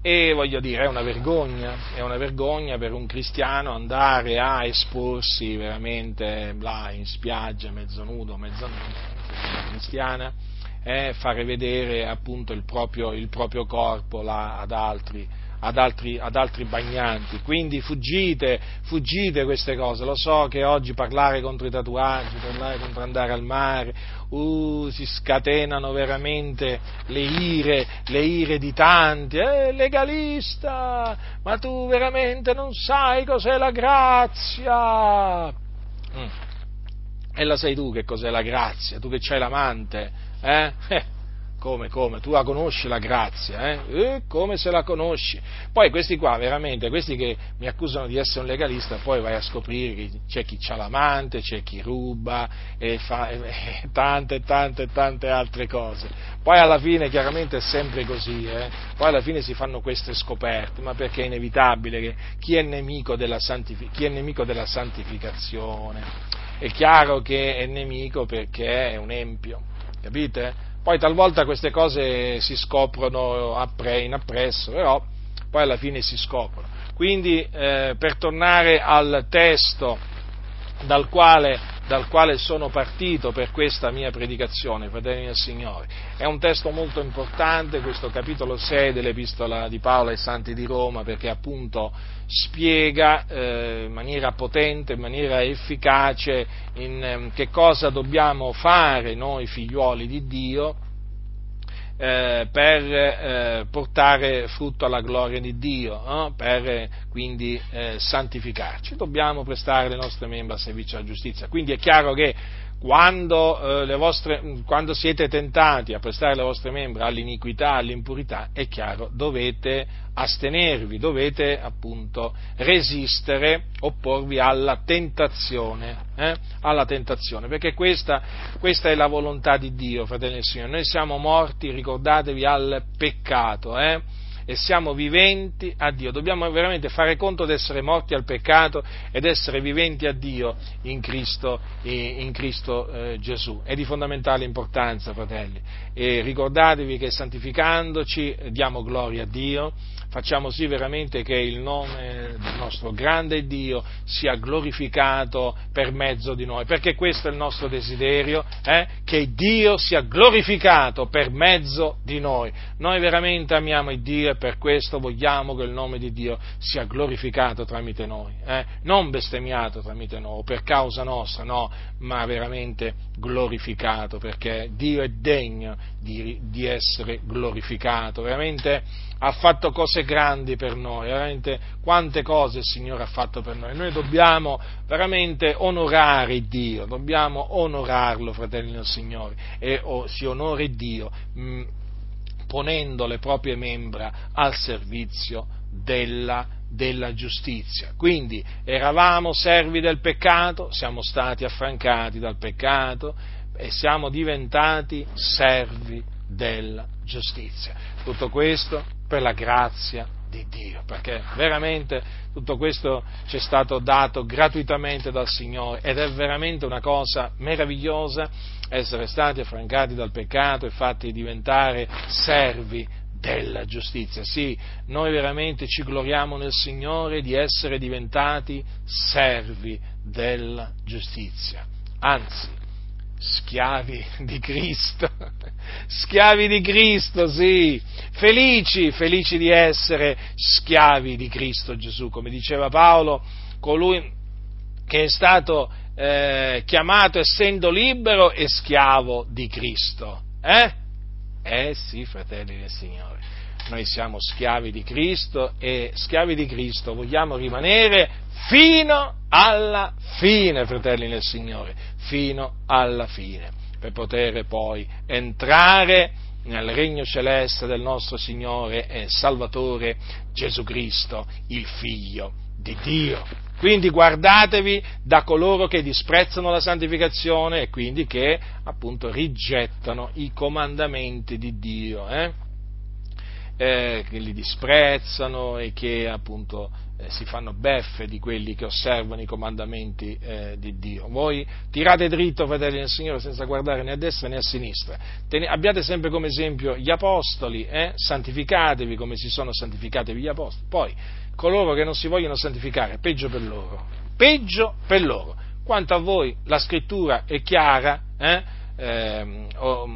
E voglio dire, è una vergogna, è una vergogna per un cristiano andare a esporsi veramente là in spiaggia, mezzo nudo, mezzo nudo, cristiana, e fare vedere appunto il proprio, il proprio corpo là ad altri ad altri, ad altri, bagnanti. Quindi fuggite, fuggite queste cose. Lo so che oggi parlare contro i tatuaggi, parlare contro andare al mare, uh, si scatenano veramente le ire, le ire di tanti. Eh, legalista, ma tu veramente non sai cos'è la grazia. Mm. E la sai tu che cos'è la grazia? Tu che c'hai l'amante, eh? Come, come? Tu la conosci la grazia, eh? eh? Come se la conosci? Poi questi qua, veramente, questi che mi accusano di essere un legalista, poi vai a scoprire che c'è chi ha l'amante, c'è chi ruba e fa e, tante, tante, tante altre cose. Poi alla fine, chiaramente, è sempre così, eh? Poi alla fine si fanno queste scoperte, ma perché è inevitabile che chi è nemico della, santific- chi è nemico della santificazione è chiaro che è nemico perché è un empio, capite? Poi talvolta queste cose si scoprono in appresso, però poi alla fine si scoprono. Quindi eh, per tornare al testo dal quale, dal quale, sono partito per questa mia predicazione, fratelli del Signore. È un testo molto importante, questo capitolo 6 dell'Epistola di Paolo ai Santi di Roma, perché appunto spiega eh, in maniera potente, in maniera efficace in eh, che cosa dobbiamo fare noi figliuoli di Dio eh, per eh, portare frutto alla gloria di Dio, per eh, quindi eh, santificarci. Dobbiamo prestare le nostre membra a servizio alla giustizia. Quindi è chiaro che quando, eh, vostre, quando, siete tentati a prestare le vostre membra all'iniquità, all'impurità, è chiaro, dovete astenervi, dovete appunto resistere, opporvi alla tentazione, eh? alla tentazione perché questa, questa, è la volontà di Dio, fratelli del Signore. Noi siamo morti, ricordatevi, al peccato, eh? E siamo viventi a Dio. Dobbiamo veramente fare conto di essere morti al peccato ed essere viventi a Dio in Cristo, in Cristo eh, Gesù. È di fondamentale importanza, fratelli. E ricordatevi che santificandoci diamo gloria a Dio facciamo sì veramente che il nome del nostro grande Dio sia glorificato per mezzo di noi, perché questo è il nostro desiderio, eh? che Dio sia glorificato per mezzo di noi. Noi veramente amiamo il Dio e per questo vogliamo che il nome di Dio sia glorificato tramite noi, eh? non bestemmiato tramite noi, per causa nostra, no, ma veramente glorificato, perché Dio è degno di, di essere glorificato, veramente ha fatto cose grandi per noi, veramente quante cose il Signore ha fatto per noi. Noi dobbiamo veramente onorare Dio, dobbiamo onorarlo, fratelli del Signore, e oh, si onore Dio mh, mm, ponendo le proprie membra al servizio della, della giustizia. Quindi eravamo servi del peccato, siamo stati affrancati dal peccato e siamo diventati servi della giustizia. Tutto questo per la grazia di Dio, perché veramente tutto questo ci è stato dato gratuitamente dal Signore ed è veramente una cosa meravigliosa essere stati affrancati dal peccato e fatti diventare servi della giustizia. Sì, noi veramente ci gloriamo nel Signore di essere diventati servi della giustizia. Anzi, schiavi di Cristo, schiavi di Cristo, sì, felici, felici di essere schiavi di Cristo Gesù, come diceva Paolo, colui che è stato eh, chiamato essendo libero e schiavo di Cristo. Eh? Eh sì, fratelli del Signore. Noi siamo schiavi di Cristo e schiavi di Cristo vogliamo rimanere fino alla fine, fratelli del Signore, fino alla fine, per poter poi entrare nel regno celeste del nostro Signore e Salvatore Gesù Cristo, il Figlio di Dio. Quindi guardatevi da coloro che disprezzano la santificazione e quindi che appunto rigettano i comandamenti di Dio, eh? Eh, che li disprezzano e che appunto eh, si fanno beffe di quelli che osservano i comandamenti eh, di Dio. Voi tirate dritto, fratelli del Signore, senza guardare né a destra né a sinistra. Ten- abbiate sempre come esempio gli apostoli, eh? santificatevi come si sono santificati gli apostoli. Poi coloro che non si vogliono santificare, peggio per loro, peggio per loro. Quanto a voi la scrittura è chiara, eh? Eh,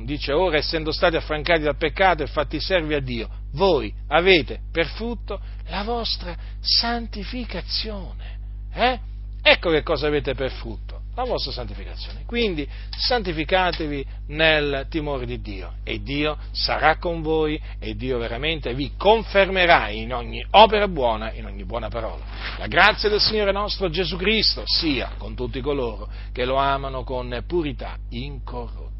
dice ora essendo stati affrancati dal peccato e fatti servi a Dio, voi avete per frutto la vostra santificazione. Eh? Ecco che cosa avete per frutto la vostra santificazione. Quindi santificatevi nel timore di Dio e Dio sarà con voi e Dio veramente vi confermerà in ogni opera buona, in ogni buona parola. La grazia del Signore nostro Gesù Cristo sia con tutti coloro che lo amano con purità incorrotta.